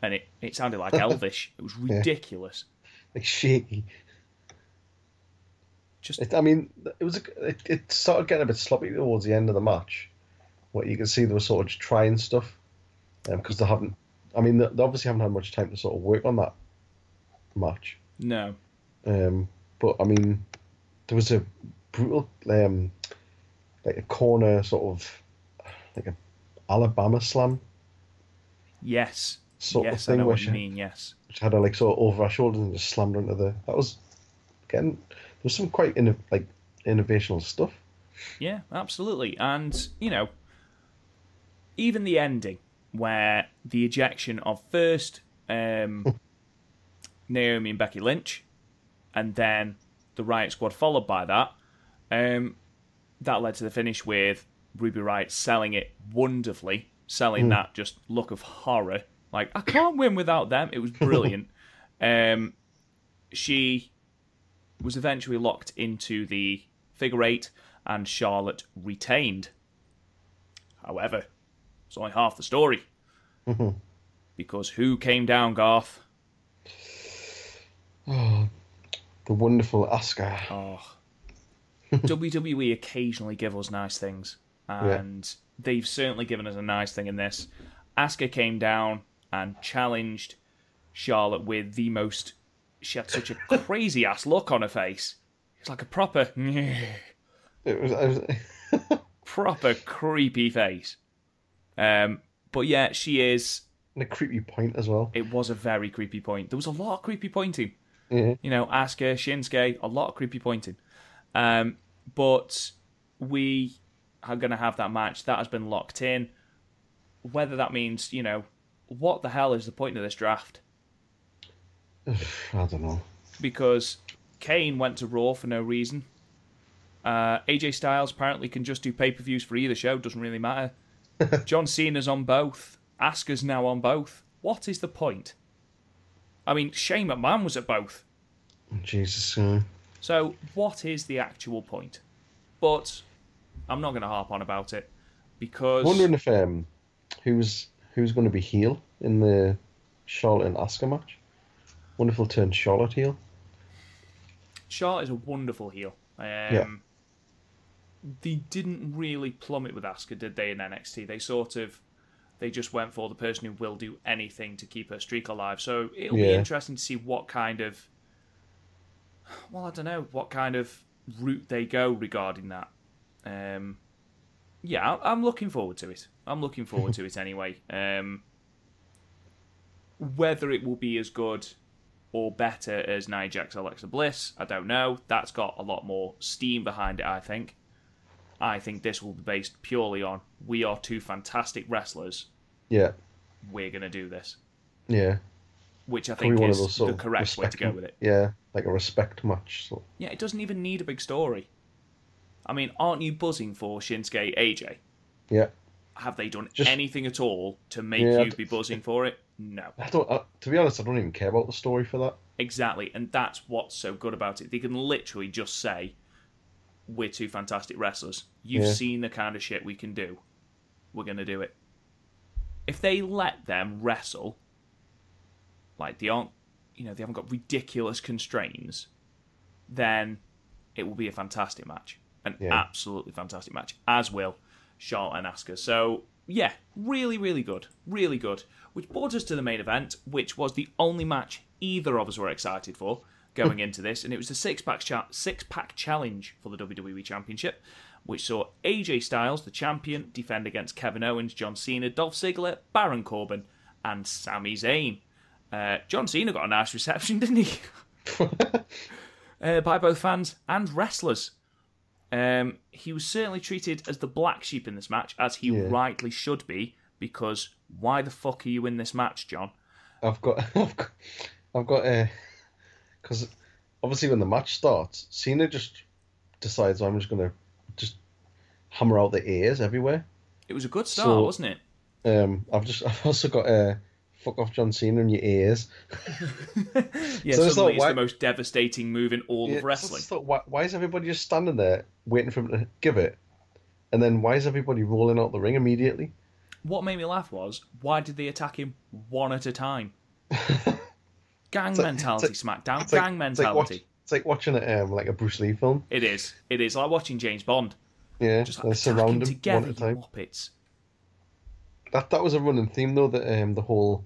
S1: and it, it sounded like Elvish. It was ridiculous.
S2: Like shaky.
S1: Just
S2: It, I mean, it was a, it, it started getting a bit sloppy towards the end of the match. What you can see, they were sort of just trying stuff um, because they haven't. I mean, they, they obviously haven't had much time to sort of work on that match.
S1: No.
S2: Um, but I mean, there was a brutal, um, like a corner sort of, like a Alabama slam
S1: Yes.
S2: sort
S1: yes,
S2: of thing
S1: I know what you mean. Yes.
S2: she had her like sort of over her shoulders and just slammed her into the. That was getting. There was some quite inno- like innovational stuff.
S1: Yeah, absolutely. And, you know, even the ending where the ejection of first um, Naomi and Becky Lynch and then the Riott Squad followed by that, um, that led to the finish with Ruby Riott selling it wonderfully, selling that just look of horror. Like, I can't win without them. It was brilliant. um, she was eventually locked into the figure eight, and Charlotte retained. However, it's only half the story. because who came down, Garth?
S2: Oh, the wonderful Asuka.
S1: Oh. WWE occasionally give us nice things, and they've certainly given us a nice thing in this. Asuka came down and challenged Charlotte with the most. She had such a crazy ass look on her face. It's like a proper,
S2: It was, was
S1: proper creepy face. Um, but yeah, she is.
S2: and a creepy point as well.
S1: It was a very creepy point. There was a lot of creepy pointing.
S2: Yeah.
S1: You know, Asuka, Shinsuke, a lot of creepy pointing. Um, but we are going to have that match. That has been locked in. Whether that means, you know, what the hell is the point of this draft?
S2: I don't know.
S1: Because Kane went to Raw for no reason. Uh, AJ Styles apparently can just do pay per views for either show, doesn't really matter. John Cena's on both. Asuka's now on both. What is the point? I mean, Shane McMahon was at both.
S2: Jesus. Uh,
S1: So, what is the actual point? But I'm not going to harp on about it because
S2: wondering if um, who's who's going to be heel in the Charlotte and Asuka match. Wonder if he'll turn Charlotte heel.
S1: Charlotte is a wonderful heel. Um, They didn't really plummet with Asuka, did they? In NXT, they sort of they just went for the person who will do anything to keep her streak alive. So it'll be interesting to see what kind of well, I don't know what kind of route they go regarding that. Um, yeah, I'm looking forward to it. I'm looking forward to it anyway. Um, whether it will be as good or better as Nia Jax Alexa Bliss, I don't know. That's got a lot more steam behind it, I think. I think this will be based purely on we are two fantastic wrestlers.
S2: Yeah,
S1: We're going to do this,
S2: yeah.
S1: which I think is
S2: those
S1: the correct way to go with it.
S2: Yeah, like a respect match. So
S1: Yeah, it doesn't even need a big story. I mean, aren't you buzzing for Shinsuke AJ?
S2: yeah,
S1: Have they done
S2: Just-
S1: anything at all to make
S2: Yeah,
S1: you be buzzing for it? No.
S2: I don't. Uh, to be honest, I don't even care about the story for that.
S1: Exactly, and that's what's so good about it. They can literally just say, "We're two fantastic wrestlers. You've
S2: Yeah.
S1: seen the kind of shit we can do. We're gonna do it." If they let them wrestle, like they aren't, you know, they haven't got ridiculous constraints, then it will be a fantastic match, an
S2: Yeah.
S1: absolutely fantastic match, as will Charlotte and Asuka. So yeah, really, really good, really good. Which brought us to the main event, which was the only match either of us were excited for going into this, and it was the six pack cha- six pack challenge for the WWE Championship, which saw AJ Styles, the champion, defend against Kevin Owens, John Cena, Dolph Ziggler, Baron Corbin, and Sami Zayn. Uh, John Cena got a nice reception, didn't he? uh, by both fans and wrestlers. Um, he was certainly treated as the black sheep in this match, as he
S2: Yeah.
S1: rightly should be, because why the fuck are you in this match, John?
S2: I've got, I've got, I've got a, because obviously when the match starts, Cena just decides I'm just gonna just hammer out the ears everywhere.
S1: It was a good start,
S2: So-
S1: wasn't it?
S2: Um, I've just I've also got uh, fuck off John Cena in your ears.
S1: Yeah,
S2: So it's
S1: suddenly
S2: like,
S1: it's
S2: why-
S1: the most devastating move in all
S2: Yeah,
S1: of wrestling.
S2: so why, why is everybody just standing there waiting for him to give it? And then why is everybody rolling out the ring immediately?
S1: What made me laugh was why did they attack him one at a time? Gang
S2: like-
S1: mentality,
S2: it's
S1: SmackDown.
S2: Like-
S1: Gang
S2: it's like watch-
S1: mentality.
S2: It's like watching a, um, like a Bruce Lee film.
S1: It is. It is like watching James Bond.
S2: Yeah,
S1: Just like
S2: surround
S1: attacking together,
S2: one time.
S1: muppets.
S2: That that was a running theme though. That um, the whole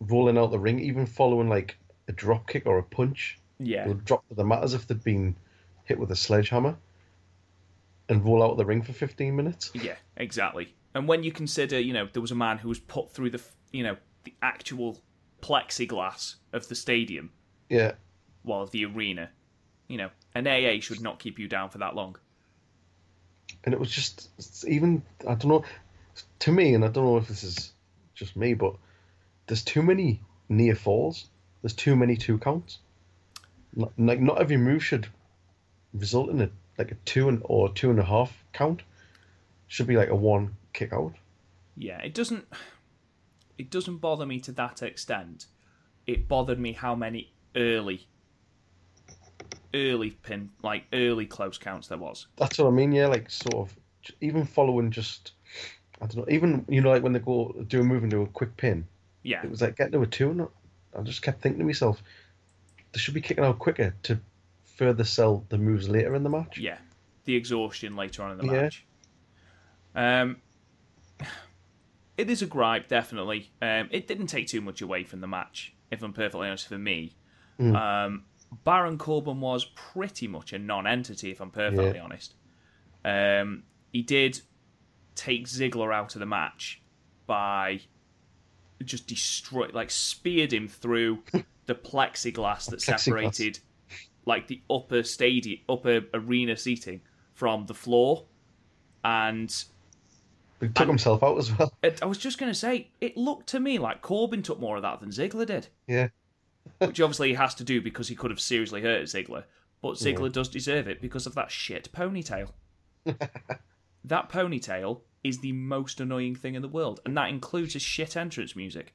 S2: rolling out the ring, even following like a drop kick or a punch,
S1: Yeah.
S2: they would drop to the mat as if they'd been hit with a sledgehammer, and roll out the ring for fifteen minutes.
S1: Yeah, exactly. And when you consider, you know, there was a man who was put through the, you know, the actual plexiglass of the stadium,
S2: Yeah,
S1: well, of the arena, you know, an AA should not keep you down for that long.
S2: and it was just even I don't know. To me, and I don't know if this is just me, but there's too many near falls. There's too many two counts. Like not every move should result in a like a two and or two and a half count. Should be like a one kick out.
S1: Yeah, it doesn't. It doesn't bother me to that extent. It bothered me how many early, early pin, like early close counts there was.
S2: That's what I mean. Yeah, like sort of even following just I don't know. Even you know like when they go do a move and do a quick pin,
S1: Yeah,
S2: it was like getting to a two. And I just kept thinking to myself, they should be kicking out quicker to further sell the moves later in the match.
S1: yeah, the exhaustion later on in the
S2: Yeah.
S1: match. Um, it is a gripe, definitely. Um, it didn't take too much away from the match, if I'm perfectly honest. For me,
S2: Mm.
S1: um, Baron Corbin was pretty much a non-entity, if I'm perfectly
S2: Yeah.
S1: honest. Um, he did take Ziggler out of the match by just destroy, like speared him through the plexiglass that
S2: Plexiglass.
S1: separated like the upper stadium, upper arena seating from the floor, and
S2: He took himself out as well.
S1: it, I was just going to say, it looked to me like Corbin took more of that than Ziggler did,
S2: Yeah.
S1: which obviously he has to do because he could have seriously hurt Ziggler. But Ziggler does deserve it because of that shit ponytail. that ponytail is the most annoying thing in the world, and that includes his shit entrance music.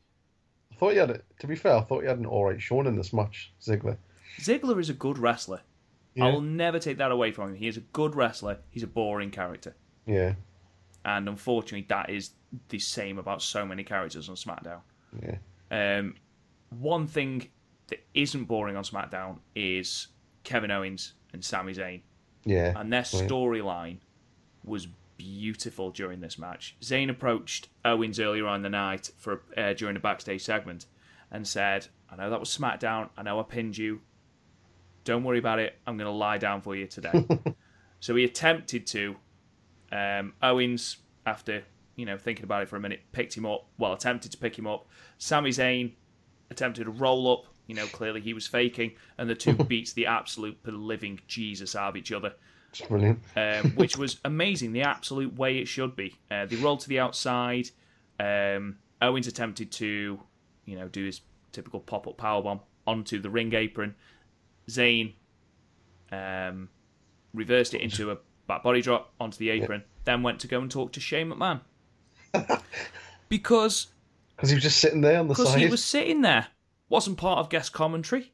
S2: I thought he had it. To be fair, I thought he had an alright showing in this match, Ziggler.
S1: Ziggler is a good wrestler.
S2: Yeah.
S1: I will never take that away from him. He is a good wrestler. He's a boring character.
S2: Yeah.
S1: And unfortunately, that is the same about so many characters on SmackDown.
S2: Yeah.
S1: Um, one thing that isn't boring on SmackDown is Kevin Owens and Sami Zayn,
S2: Yeah.
S1: and their storyline was beautiful during this match. Zayn approached Owens earlier on in the night for uh, during a backstage segment and said, "I know that was SmackDown. I know I pinned you. Don't worry about it. I'm going to lie down for you today." so he attempted to. Um, Owens, after you know thinking about it for a minute, picked him up. Well, attempted to pick him up. Sami Zayn attempted to roll up. You know, clearly he was faking, and the two beats the absolute living Jesus out of each other
S2: It's brilliant.
S1: um, which was amazing, the absolute way it should be. Uh, they rolled to the outside. Um, Owens attempted to, you know, do his typical pop-up powerbomb onto the ring apron. Zayn um, reversed it into a back body drop onto the apron, then went to go and talk to Shane McMahon. because
S2: Because he was just sitting there on the
S1: because
S2: side.
S1: he was sitting there, wasn't part of guest commentary.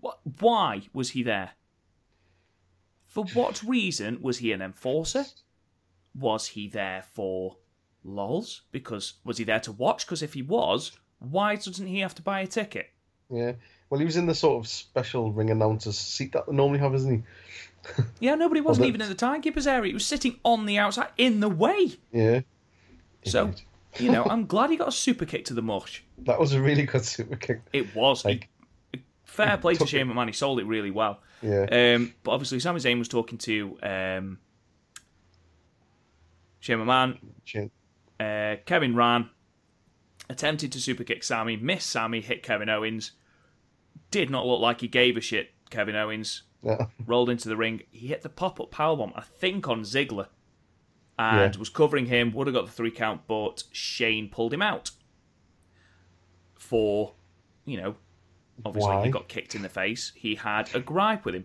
S1: What? Why was he there? For what reason was he an enforcer? Was he there for lols? Because was he there to watch? Because if he was, why doesn't he have to buy a ticket?
S2: Yeah. Well, he was in the sort of special ring announcer's seat that they normally have, isn't he?
S1: Yeah, nobody wasn't
S2: that-
S1: even in the timekeeper's area. He was sitting on the outside, in the way.
S2: Yeah.
S1: So, you know, I'm glad he got a super kick to the mush.
S2: that was a really good super kick.
S1: It was. He- fair play to Shane McMahon. He sold it really well.
S2: yeah.
S1: Um, but obviously, Sami Zayn was talking to um, Shane McMahon.
S2: Chin.
S1: Uh, Kevin ran, attempted to super kick Sami, missed Sami, hit Kevin Owens. Did not look like he gave a shit. Kevin Owens
S2: Yeah.
S1: rolled into the ring. He hit the pop up powerbomb, I think, on Ziggler, and
S2: Yeah.
S1: was covering him. Would have got the three count, but Shane pulled him out for, you know, obviously he got kicked in the face. He had a gripe with him.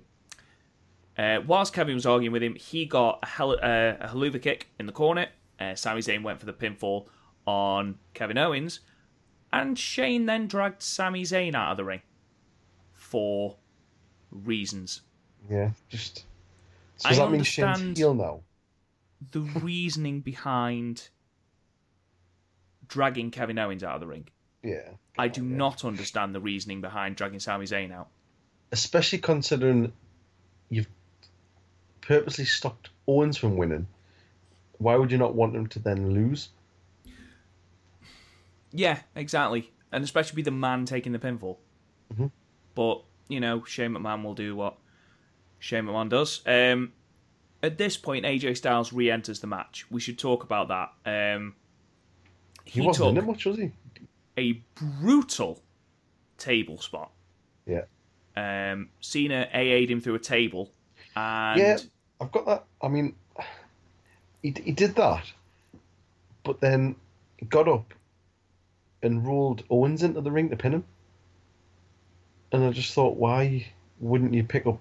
S1: Uh, whilst Kevin was arguing with him, he got a, hel- uh, a Helluva kick in the corner. Uh, Sami Zayn went for the pinfall on Kevin Owens, and Shane then dragged Sami Zayn out of the ring for reasons.
S2: Yeah, just. So
S1: I
S2: does that mean Shane's heel now?
S1: The reasoning behind dragging Kevin Owens out of the ring.
S2: Yeah.
S1: I do not understand the reasoning behind dragging Sami Zayn out.
S2: Especially considering you've purposely stopped Owens from winning. Why would you not want him to then lose?
S1: Yeah, exactly. And especially be the man taking the pinfall.
S2: Mhm.
S1: But, you know, Shane McMahon will do what Shane McMahon does. Um, at this point, AJ Styles re enters the match. We should talk about that. Um,
S2: He,
S1: he
S2: wasn't in it much, was he?
S1: a brutal table spot.
S2: Yeah.
S1: Um, Cena AA'd him through a table. And
S2: Yeah, I've got that. I mean, he, he did that, but then he got up and rolled Owens into the ring to pin him. And I just thought, why wouldn't you pick up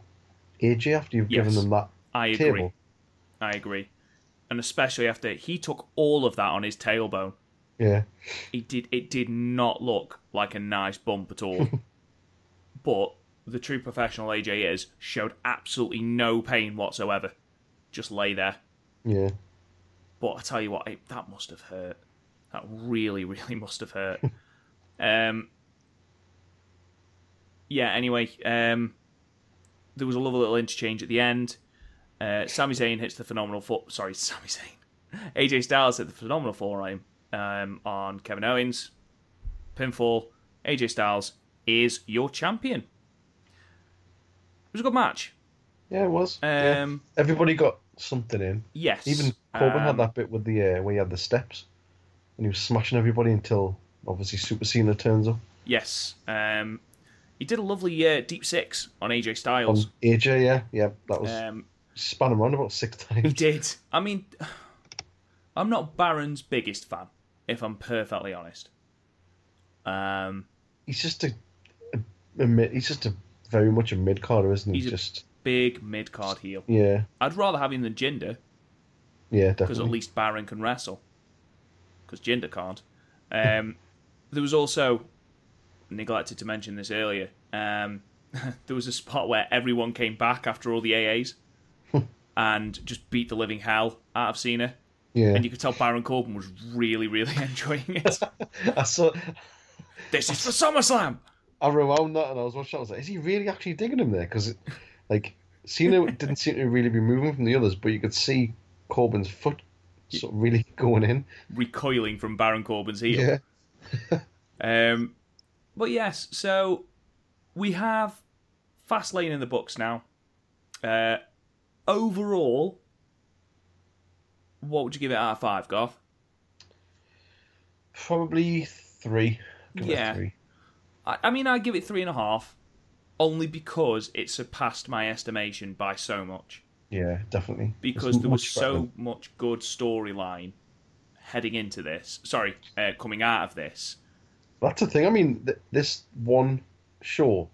S2: AJ after you've given
S1: Yes.
S2: them that
S1: I agree.
S2: table?
S1: I agree. And especially after he took all of that on his tailbone.
S2: Yeah,
S1: it did it did not look like a nice bump at all. but the true professional AJ is showed absolutely no pain whatsoever. Just lay there.
S2: yeah.
S1: But I tell you what, it, that must have hurt. That really, really must have hurt. um, yeah. Anyway, um, there was a lovely little interchange at the end. Uh, Sami Zayn hits the phenomenal foot. Sorry, Sami Zayn. AJ Styles hit the phenomenal forearm um, on Kevin Owens. Pinfall. AJ Styles is your champion. It was a good match.
S2: Yeah, it was. yeah.
S1: Um,
S2: Everybody got something in.
S1: Yes.
S2: Even Corbin
S1: Um,
S2: had that bit with the uh, where he had the steps, and he was smashing everybody until obviously Super Cena turns up
S1: Yes. Um, he did a lovely uh, deep six on AJ
S2: on
S1: Styles.
S2: AJ. Yeah, yeah, that was
S1: Um,
S2: span him around about six times.
S1: he did. I mean, I'm not Baron's biggest fan, if I'm perfectly honest. Um,
S2: He's just a, a, a mid, he's just a very much a mid carder, isn't he?
S1: He's a-
S2: just
S1: big mid card heel.
S2: yeah,
S1: I'd rather have him than Jinder
S2: yeah, definitely.
S1: because at least Baron can wrestle. Because Jinder can't. Um, there was also neglected to mention this earlier. Um, there was a spot where everyone came back after all the AAs and just beat the living hell out of Cena.
S2: yeah,
S1: And you could tell Baron Corbin was really, really enjoying it.
S2: I saw.
S1: this is for SummerSlam.
S2: I rewound that and I was watching. I was like, is he really actually digging him there? Because like Cena didn't seem to really be moving from the others, but you could see Corbin's foot sort of really going in.
S1: Recoiling from Baron Corbin's heel.
S2: Yeah,
S1: Um, but yes, so we have Fastlane in the books now. Uh, overall, what would you give it out of five, Garth?
S2: probably three.
S1: Yeah.
S2: three.
S1: I, I mean, I give it three and a half, only because it surpassed my estimation by so much.
S2: Yeah, definitely.
S1: Because
S2: It's
S1: there was
S2: better.
S1: so much good storyline heading into this. Sorry, uh, coming out of this.
S2: That's the thing. I mean, th- this one show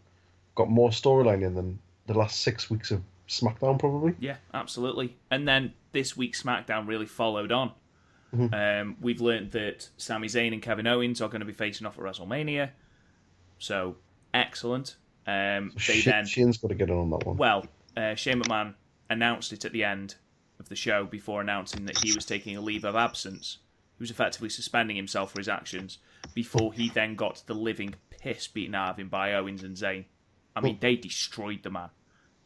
S2: got more storyline in than the last six weeks of SmackDown, probably.
S1: Yeah, absolutely. And then this week's SmackDown really followed on.
S2: Mhm.
S1: Um, we've learned that Sami Zayn and Kevin Owens are going to be facing off at WrestleMania. So excellent. Um, they
S2: Shit,
S1: then,
S2: Shane's got to get in on that one.
S1: well, uh, Shane McMahon announced it at the end of the show before announcing that he was taking a leave of absence. He was effectively suspending himself for his actions before he then got the living piss beaten out of him by Owens and Zayn. I mean, they destroyed the man.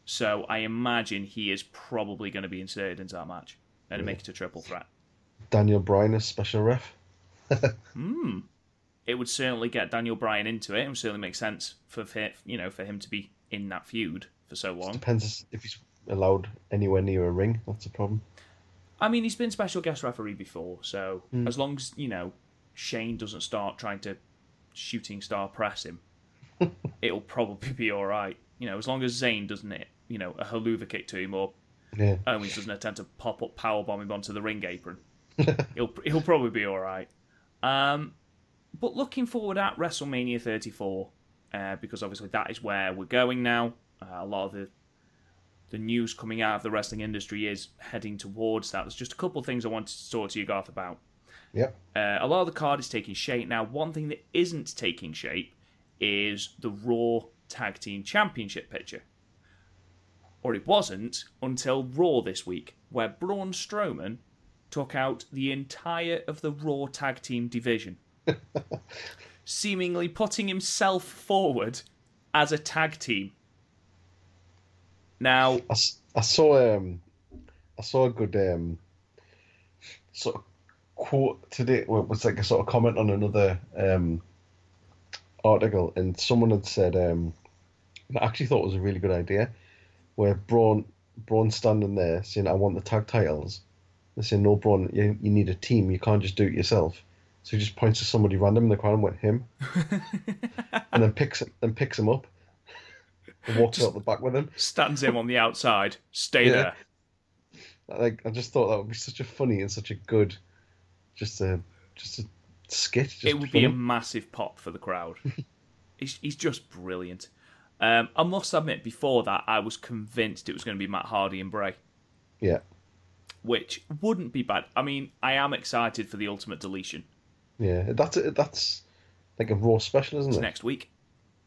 S1: So I imagine he is probably going to be inserted into that match and make it a triple threat.
S2: Daniel Bryan as special ref.
S1: Hmm. It would certainly get Daniel Bryan into it. It would certainly make sense for him, you know, for him to be in that feud for so long.
S2: Depends if he's allowed anywhere near a ring. That's a problem.
S1: I mean, he's been special guest referee before, so
S2: Hmm.
S1: as long as you know Shane doesn't start trying to shooting star press him, it'll probably be all right. You know, as long as Zayn doesn't hit, you know, a Helluva kick to him or
S2: Yeah.
S1: Owens doesn't attempt to pop up power bomb him onto the ring apron, he'll he'll probably be all right. Um, but looking forward at WrestleMania 34, uh, because obviously that is where we're going now. Uh, a lot of the the news coming out of the wrestling industry is heading towards that. There's just a couple of things I wanted to talk to you, Garth, about.
S2: Yep.
S1: Uh, a lot of the card is taking shape now. One thing that isn't taking shape is the Raw Tag Team Championship picture. Or it wasn't until Raw this week, where Braun Strowman took out the entire of the Raw Tag Team division, seemingly putting himself forward as a tag team. Now,
S2: I, I saw um, I saw a good um, sort of quote today. Well, was like a sort of comment on another um, article, and someone had said, um, I actually thought it was a really good idea, where Braun Braun standing there saying, "I want the tag titles." They say, "No, Braun, you, you need a team. You can't just do it yourself." So he just points to somebody random in the crowd and went him, and then picks then picks him up and walks out the back with him.
S1: stands him on the outside. Stay
S2: Yeah.
S1: there.
S2: Like I just thought that would be such a funny and such a good, just a just a skit. Just
S1: it would be a massive pop for the crowd. he's, he's just brilliant. Um, I must admit, before that, I was convinced it was going to be Matt Hardy and Bray,
S2: yeah,
S1: which wouldn't be bad. I mean, I am excited for the Ultimate Deletion.
S2: yeah. That's that's like a raw special, isn't it?
S1: It's
S2: it?
S1: next week.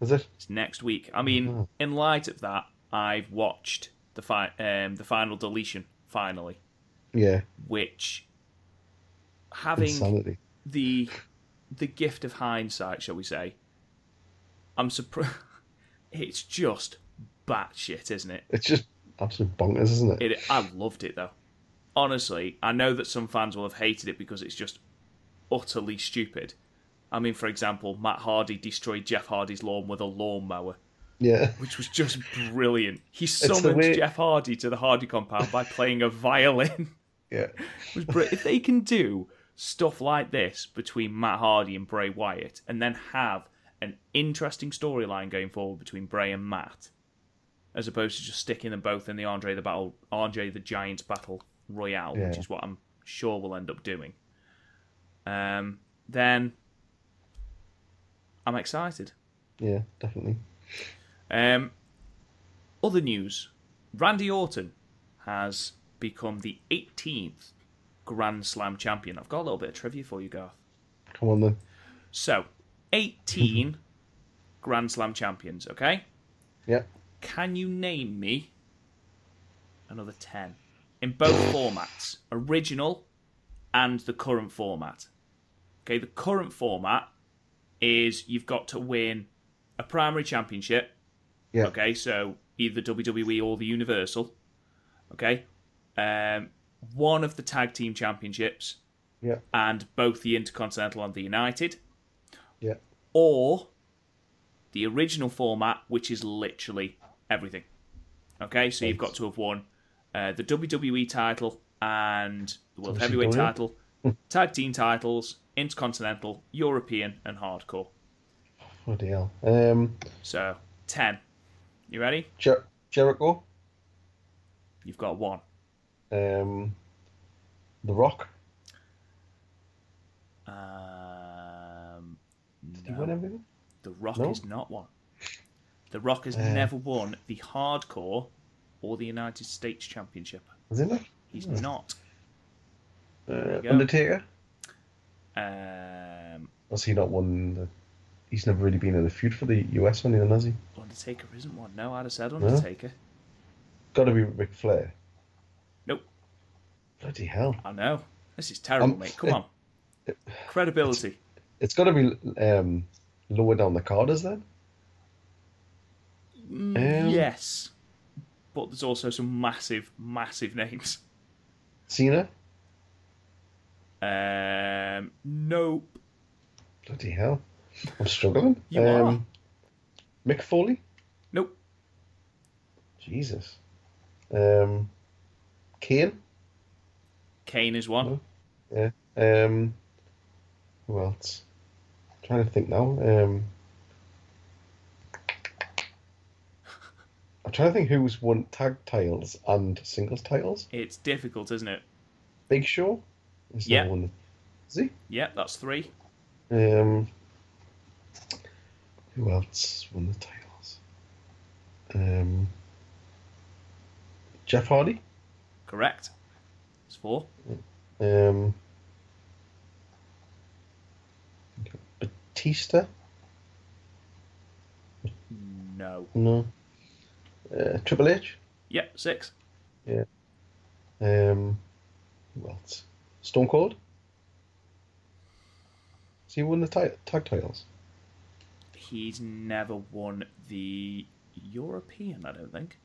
S2: Is it?
S1: It's next week. I mean,
S2: Mhm.
S1: in light of that, I've watched the fi- um, the final deletion finally,
S2: Yeah,
S1: which having
S2: insanity.
S1: the the gift of hindsight, shall we say? I'm surprised. It's just batshit, isn't it?
S2: It's just absolute bonkers, isn't it?
S1: It. I loved it though. Honestly, I know that some fans will have hated it because it's just utterly stupid. I mean, for example, Matt Hardy destroyed Jeff Hardy's lawn with a lawnmower,
S2: Yeah,
S1: which was just brilliant. He summoned
S2: way-
S1: Jeff Hardy to the Hardy compound by playing a violin.
S2: yeah,
S1: br- if they can do stuff like this between Matt Hardy and Bray Wyatt, and then have an interesting storyline going forward between Bray and Matt, as opposed to just sticking them both in the Andre the Battle, Andre the Giant Battle Royale, which is what I'm sure we'll end up doing. Um, then I'm excited.
S2: yeah, definitely.
S1: Um, other news: Randy Orton has become the 18th Grand Slam champion. I've got a little bit of trivia for you, Garth.
S2: Come on then.
S1: So, 18 Grand Slam champions, okay?
S2: Yeah,
S1: Can you name me another 10 in both formats, original and the current format? Okay, the current format is you've got to win a primary championship.
S2: yeah,
S1: Okay, so either WWE or the Universal. Okay, um, one of the tag team championships
S2: yeah,
S1: and both the Intercontinental and the United,
S2: yeah.
S1: or the original format, which is literally everything. Okay, so you've got to have won uh, the WWE title and the World Heavyweight title, tag team titles, Intercontinental, European, and Hardcore.
S2: Bloody hell. Um,
S1: So ten. You ready?
S2: Jer- Jericho.
S1: You've got one.
S2: Um, The Rock.
S1: Um,
S2: Did he win everything?
S1: The Rock
S2: No?
S1: is not one. The Rock has
S2: Uh.
S1: never won the Hardcore or the United States Championship.
S2: Was he not?
S1: He's
S2: Hmm.
S1: not.
S2: Uh. Undertaker.
S1: Um,
S2: Has he not won? The... He's never really been in a feud for the US one, either, has he?
S1: Undertaker isn't one. No, I'd have said Undertaker.
S2: Got to be Ric Flair. Bloody hell!
S1: I know. This is terrible,
S2: Um,
S1: mate. Come on. Credibility.
S2: It's got to be um, lower down the carders then.
S1: Mm,
S2: Um,
S1: yes. But there's also some massive, massive names.
S2: Cena.
S1: Um, nope.
S2: Bloody hell! I'm struggling.
S1: You
S2: um, Mick Foley.
S1: Nope.
S2: Jesus. Um, Kane.
S1: Kane is one.
S2: Yeah. Um, who else? trying to think now. Um, I'm trying to think who's won tag titles and singles titles.
S1: It's difficult, isn't it?
S2: Big Show. He's
S1: Yeah.
S2: won. Is he?
S1: Yeah, that's three.
S2: Um, who else won the titles? Um, Jeff Hardy.
S1: Correct. Four.
S2: Um, Batista.
S1: No.
S2: No. Uh, Triple H.
S1: Yep, six.
S2: Yeah. Um, else? Stone Cold. Has he won the ti- tag titles?
S1: He's never won the European, I don't think.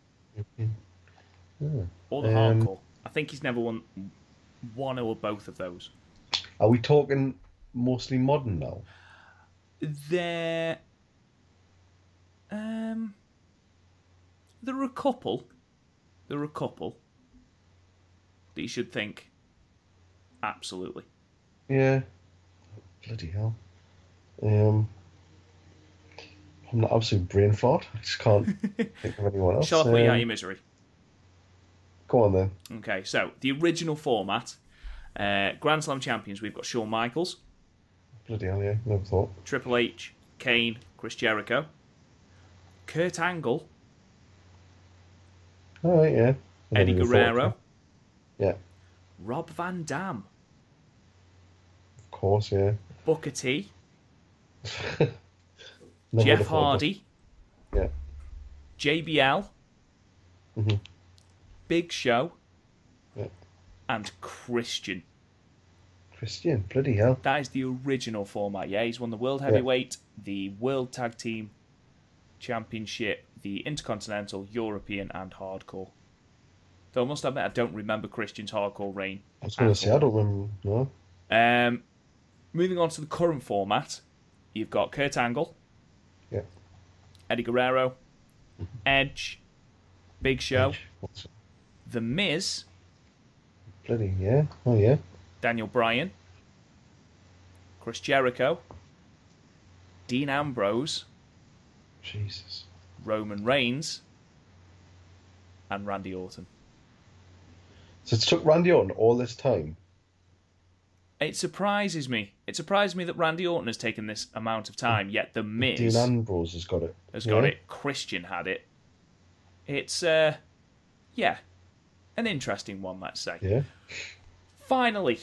S2: Hmm.
S1: Or the
S2: Um,
S1: hardcore. I think he's never won one or both of those.
S2: Are we talking mostly modern now?
S1: There, um, there are a couple. There are a couple that you should think. Absolutely.
S2: Yeah. Bloody hell. Um, I'm not absolute brain fart. I just can't think of anyone else.
S1: Put you out
S2: Um,
S1: your misery?
S2: Go on then.
S1: Okay, so the original format, uh, Grand Slam champions, we've got Shawn Michaels,
S2: Bloody hell, yeah. Never thought.
S1: Triple H, Kane, Chris Jericho, Kurt Angle,
S2: All right, yeah.
S1: Eddie
S2: thought,
S1: Guerrero,
S2: Yeah,
S1: Rob Van Dam,
S2: of course, yeah.
S1: Booker T, Jeff Hardy,
S2: that.
S1: JBL,
S2: Mhm.
S1: Big Show,
S2: Yeah.
S1: and Christian.
S2: Christian, bloody hell.
S1: That is the original format. Yeah, he's won the World Heavyweight, the World Tag Team Championship, the Intercontinental, European, and Hardcore. Though I must admit, I don't remember Christian's hardcore reign.
S2: I was going to say, I don't remember. No.
S1: Um, moving on to the current format, you've got Kurt Angle,
S2: Yeah.
S1: Eddie Guerrero, Edge, Big Show,
S2: What's-
S1: The Miz,
S2: Bloody, yeah. Oh, yeah.
S1: Daniel Bryan, Chris Jericho, Dean Ambrose,
S2: Jesus.
S1: Roman Reigns, and Randy Orton.
S2: So it took Randy Orton all this time.
S1: It surprises me. It surprises me that Randy Orton has taken this amount of time, yet The Miz
S2: Dean Ambrose has got it.
S1: has got
S2: Yeah.
S1: it. Christian had it. It's, uh, yeah, an interesting one, let's say.
S2: Yeah.
S1: Finally,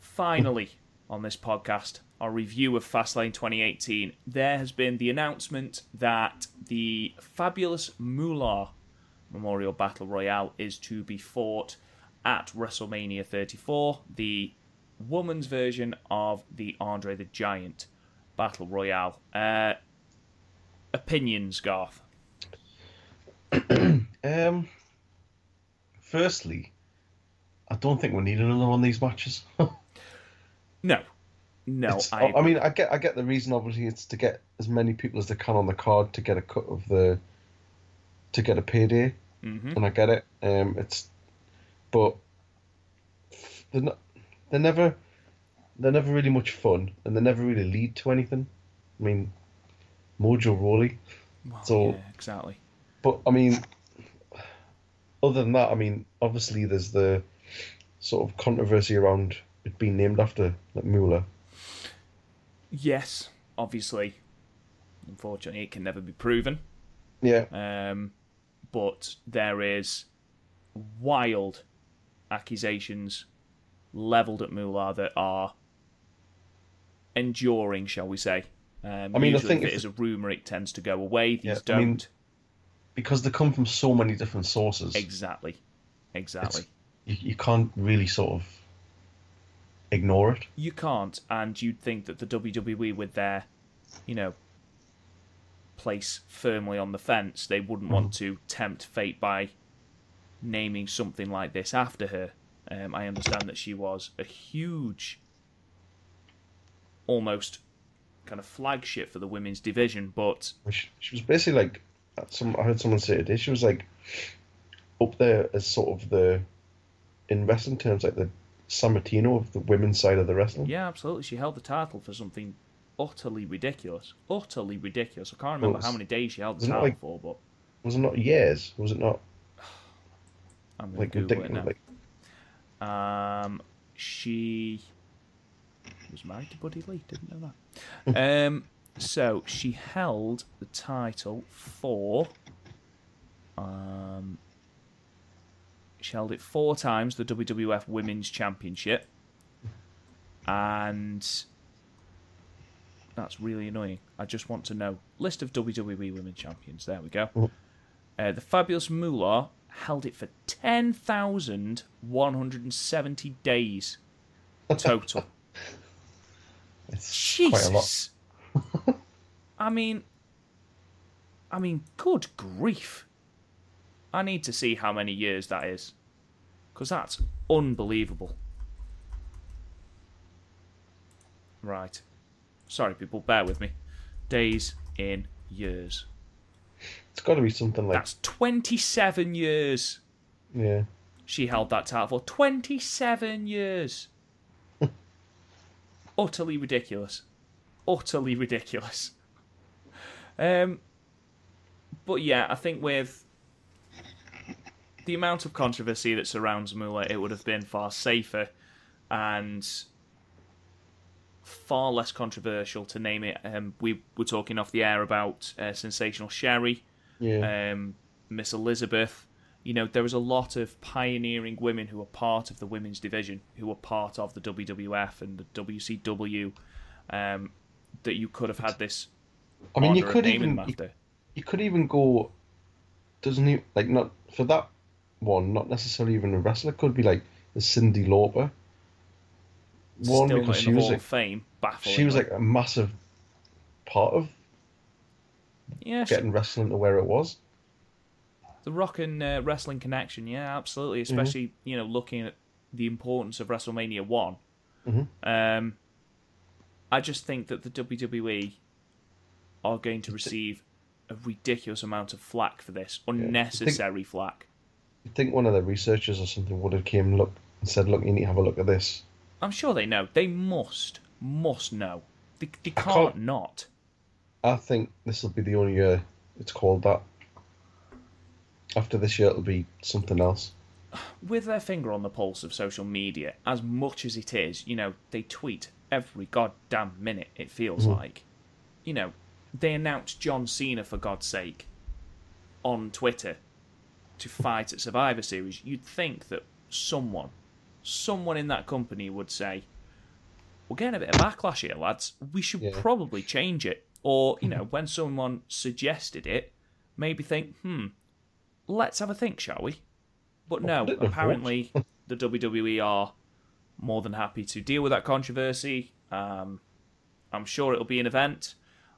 S1: finally, on this podcast, our review of Fastlane 2018, there has been the announcement that the fabulous Moolah Memorial Battle Royale is to be fought at WrestleMania 34, the woman's version of the Andre the Giant Battle Royale. Uh, opinions, Garth?
S2: Um. Firstly, I don't think we need another one of these matches.
S1: No. No,
S2: It's-
S1: I,
S2: I, mean, I get, I get the reason. Obviously, it's to get as many people as they can on the card to get a cut of the, to get a payday,
S1: Mhm.
S2: and I get it. Um, it's, but they're not, they're never, they're never really much fun, and they never really lead to anything. I mean, Mojo Rawley,
S1: Well,
S2: so-
S1: yeah, exactly.
S2: but I mean, other than that, I mean, obviously there's the sort of controversy around it being named after like Moolah.
S1: Yes, obviously. Unfortunately, it can never be proven.
S2: Yeah,
S1: Um, but there is wild accusations leveled at Moolah that are enduring, shall we say. Um,
S2: I mean, I think
S1: if it is a rumour, it tends to go away. These
S2: Yeah,
S1: don't.
S2: mean, because they come from so many different sources.
S1: exactly. Exactly.
S2: you, you can't really sort of ignore it.
S1: You can't, and you'd think that the WWE, with their, you know, place firmly on the fence, they wouldn't want to tempt fate by naming something like this after her. Um, I understand that she was a huge, almost kind of flagship for the women's division, but
S2: She, she was basically like some. I heard someone say today. She was like up there as sort of the in wrestling terms, like the Sammartino of the women's side of the wrestling.
S1: yeah, absolutely, she held the title for something utterly ridiculous, utterly ridiculous. I can't remember how many days she held the title
S2: like-
S1: for, but
S2: Was it not years? Was it not
S1: I'm going
S2: like
S1: Google it now.
S2: Like
S1: Um, she was married to Buddy Lee. Didn't know that. um, so she held the title for um, She held it four times, the WWF Women's Championship. And that's really annoying. I just want to know. List of WWE Women Champions. There we go.
S2: Oh.
S1: Uh, the Fabulous Moolah held it for 10,170 days total.
S2: It's quite a lot.
S1: Jesus. I mean, I mean, good grief. I need to see how many years that is. Because that's unbelievable. Right. Sorry, people, bear with me. Days in years.
S2: It's got to be something like
S1: That's 27 years
S2: yeah.
S1: she held that title for. 27 years. Utterly ridiculous. Utterly ridiculous. Um, but yeah, I think with the amount of controversy that surrounds Moolah, it would have been far safer and far less controversial to name it. Um, we were talking off the air about uh, Sensational Sherri
S2: Yeah.
S1: um, Miss Elizabeth. You know, there was a lot of pioneering women who were part of the women's division, who were part of the WWF and the WCW, um, that you could have had this.
S2: I mean, you could even you, you could even go. Doesn't he like not for that one? Not necessarily even a wrestler. Could be like the Cyndi Lauper. One
S1: Still
S2: because she was like
S1: Fame. Baffling.
S2: she was like a massive part of
S1: yeah, she-
S2: getting wrestling to where it was.
S1: the Rock and uh, Wrestling connection. Yeah, absolutely.
S2: Mm-hmm.
S1: Especially you know looking at the importance of WrestleMania one.
S2: Mhm.
S1: Um, I just think that the WWE are going to receive a ridiculous amount of flack for this, unnecessary flack.
S2: You think one of the researchers or something would have came look and said, "Look, you need to have a look at this."
S1: I'm sure they know. They must, must know. They, they can't,
S2: can't-
S1: not.
S2: I think this will be the only year it's called that. After this year, it'll be something else.
S1: With their finger on the pulse of social media, as much as it is, you know, they tweet every goddamn minute, it feels like. You know, they announced John Cena, for God's sake, on Twitter to fight at Survivor Series. You'd think that someone, someone in that company would say, we're getting a bit of backlash here, lads. We should
S2: Yeah.
S1: probably change it. Or, you know, when someone suggested it, maybe think, hmm, let's have a think, shall we? But no,
S2: put it in a vote.
S1: apparently the WWE are more than happy to deal with that controversy. Um, I'm sure it'll be an event.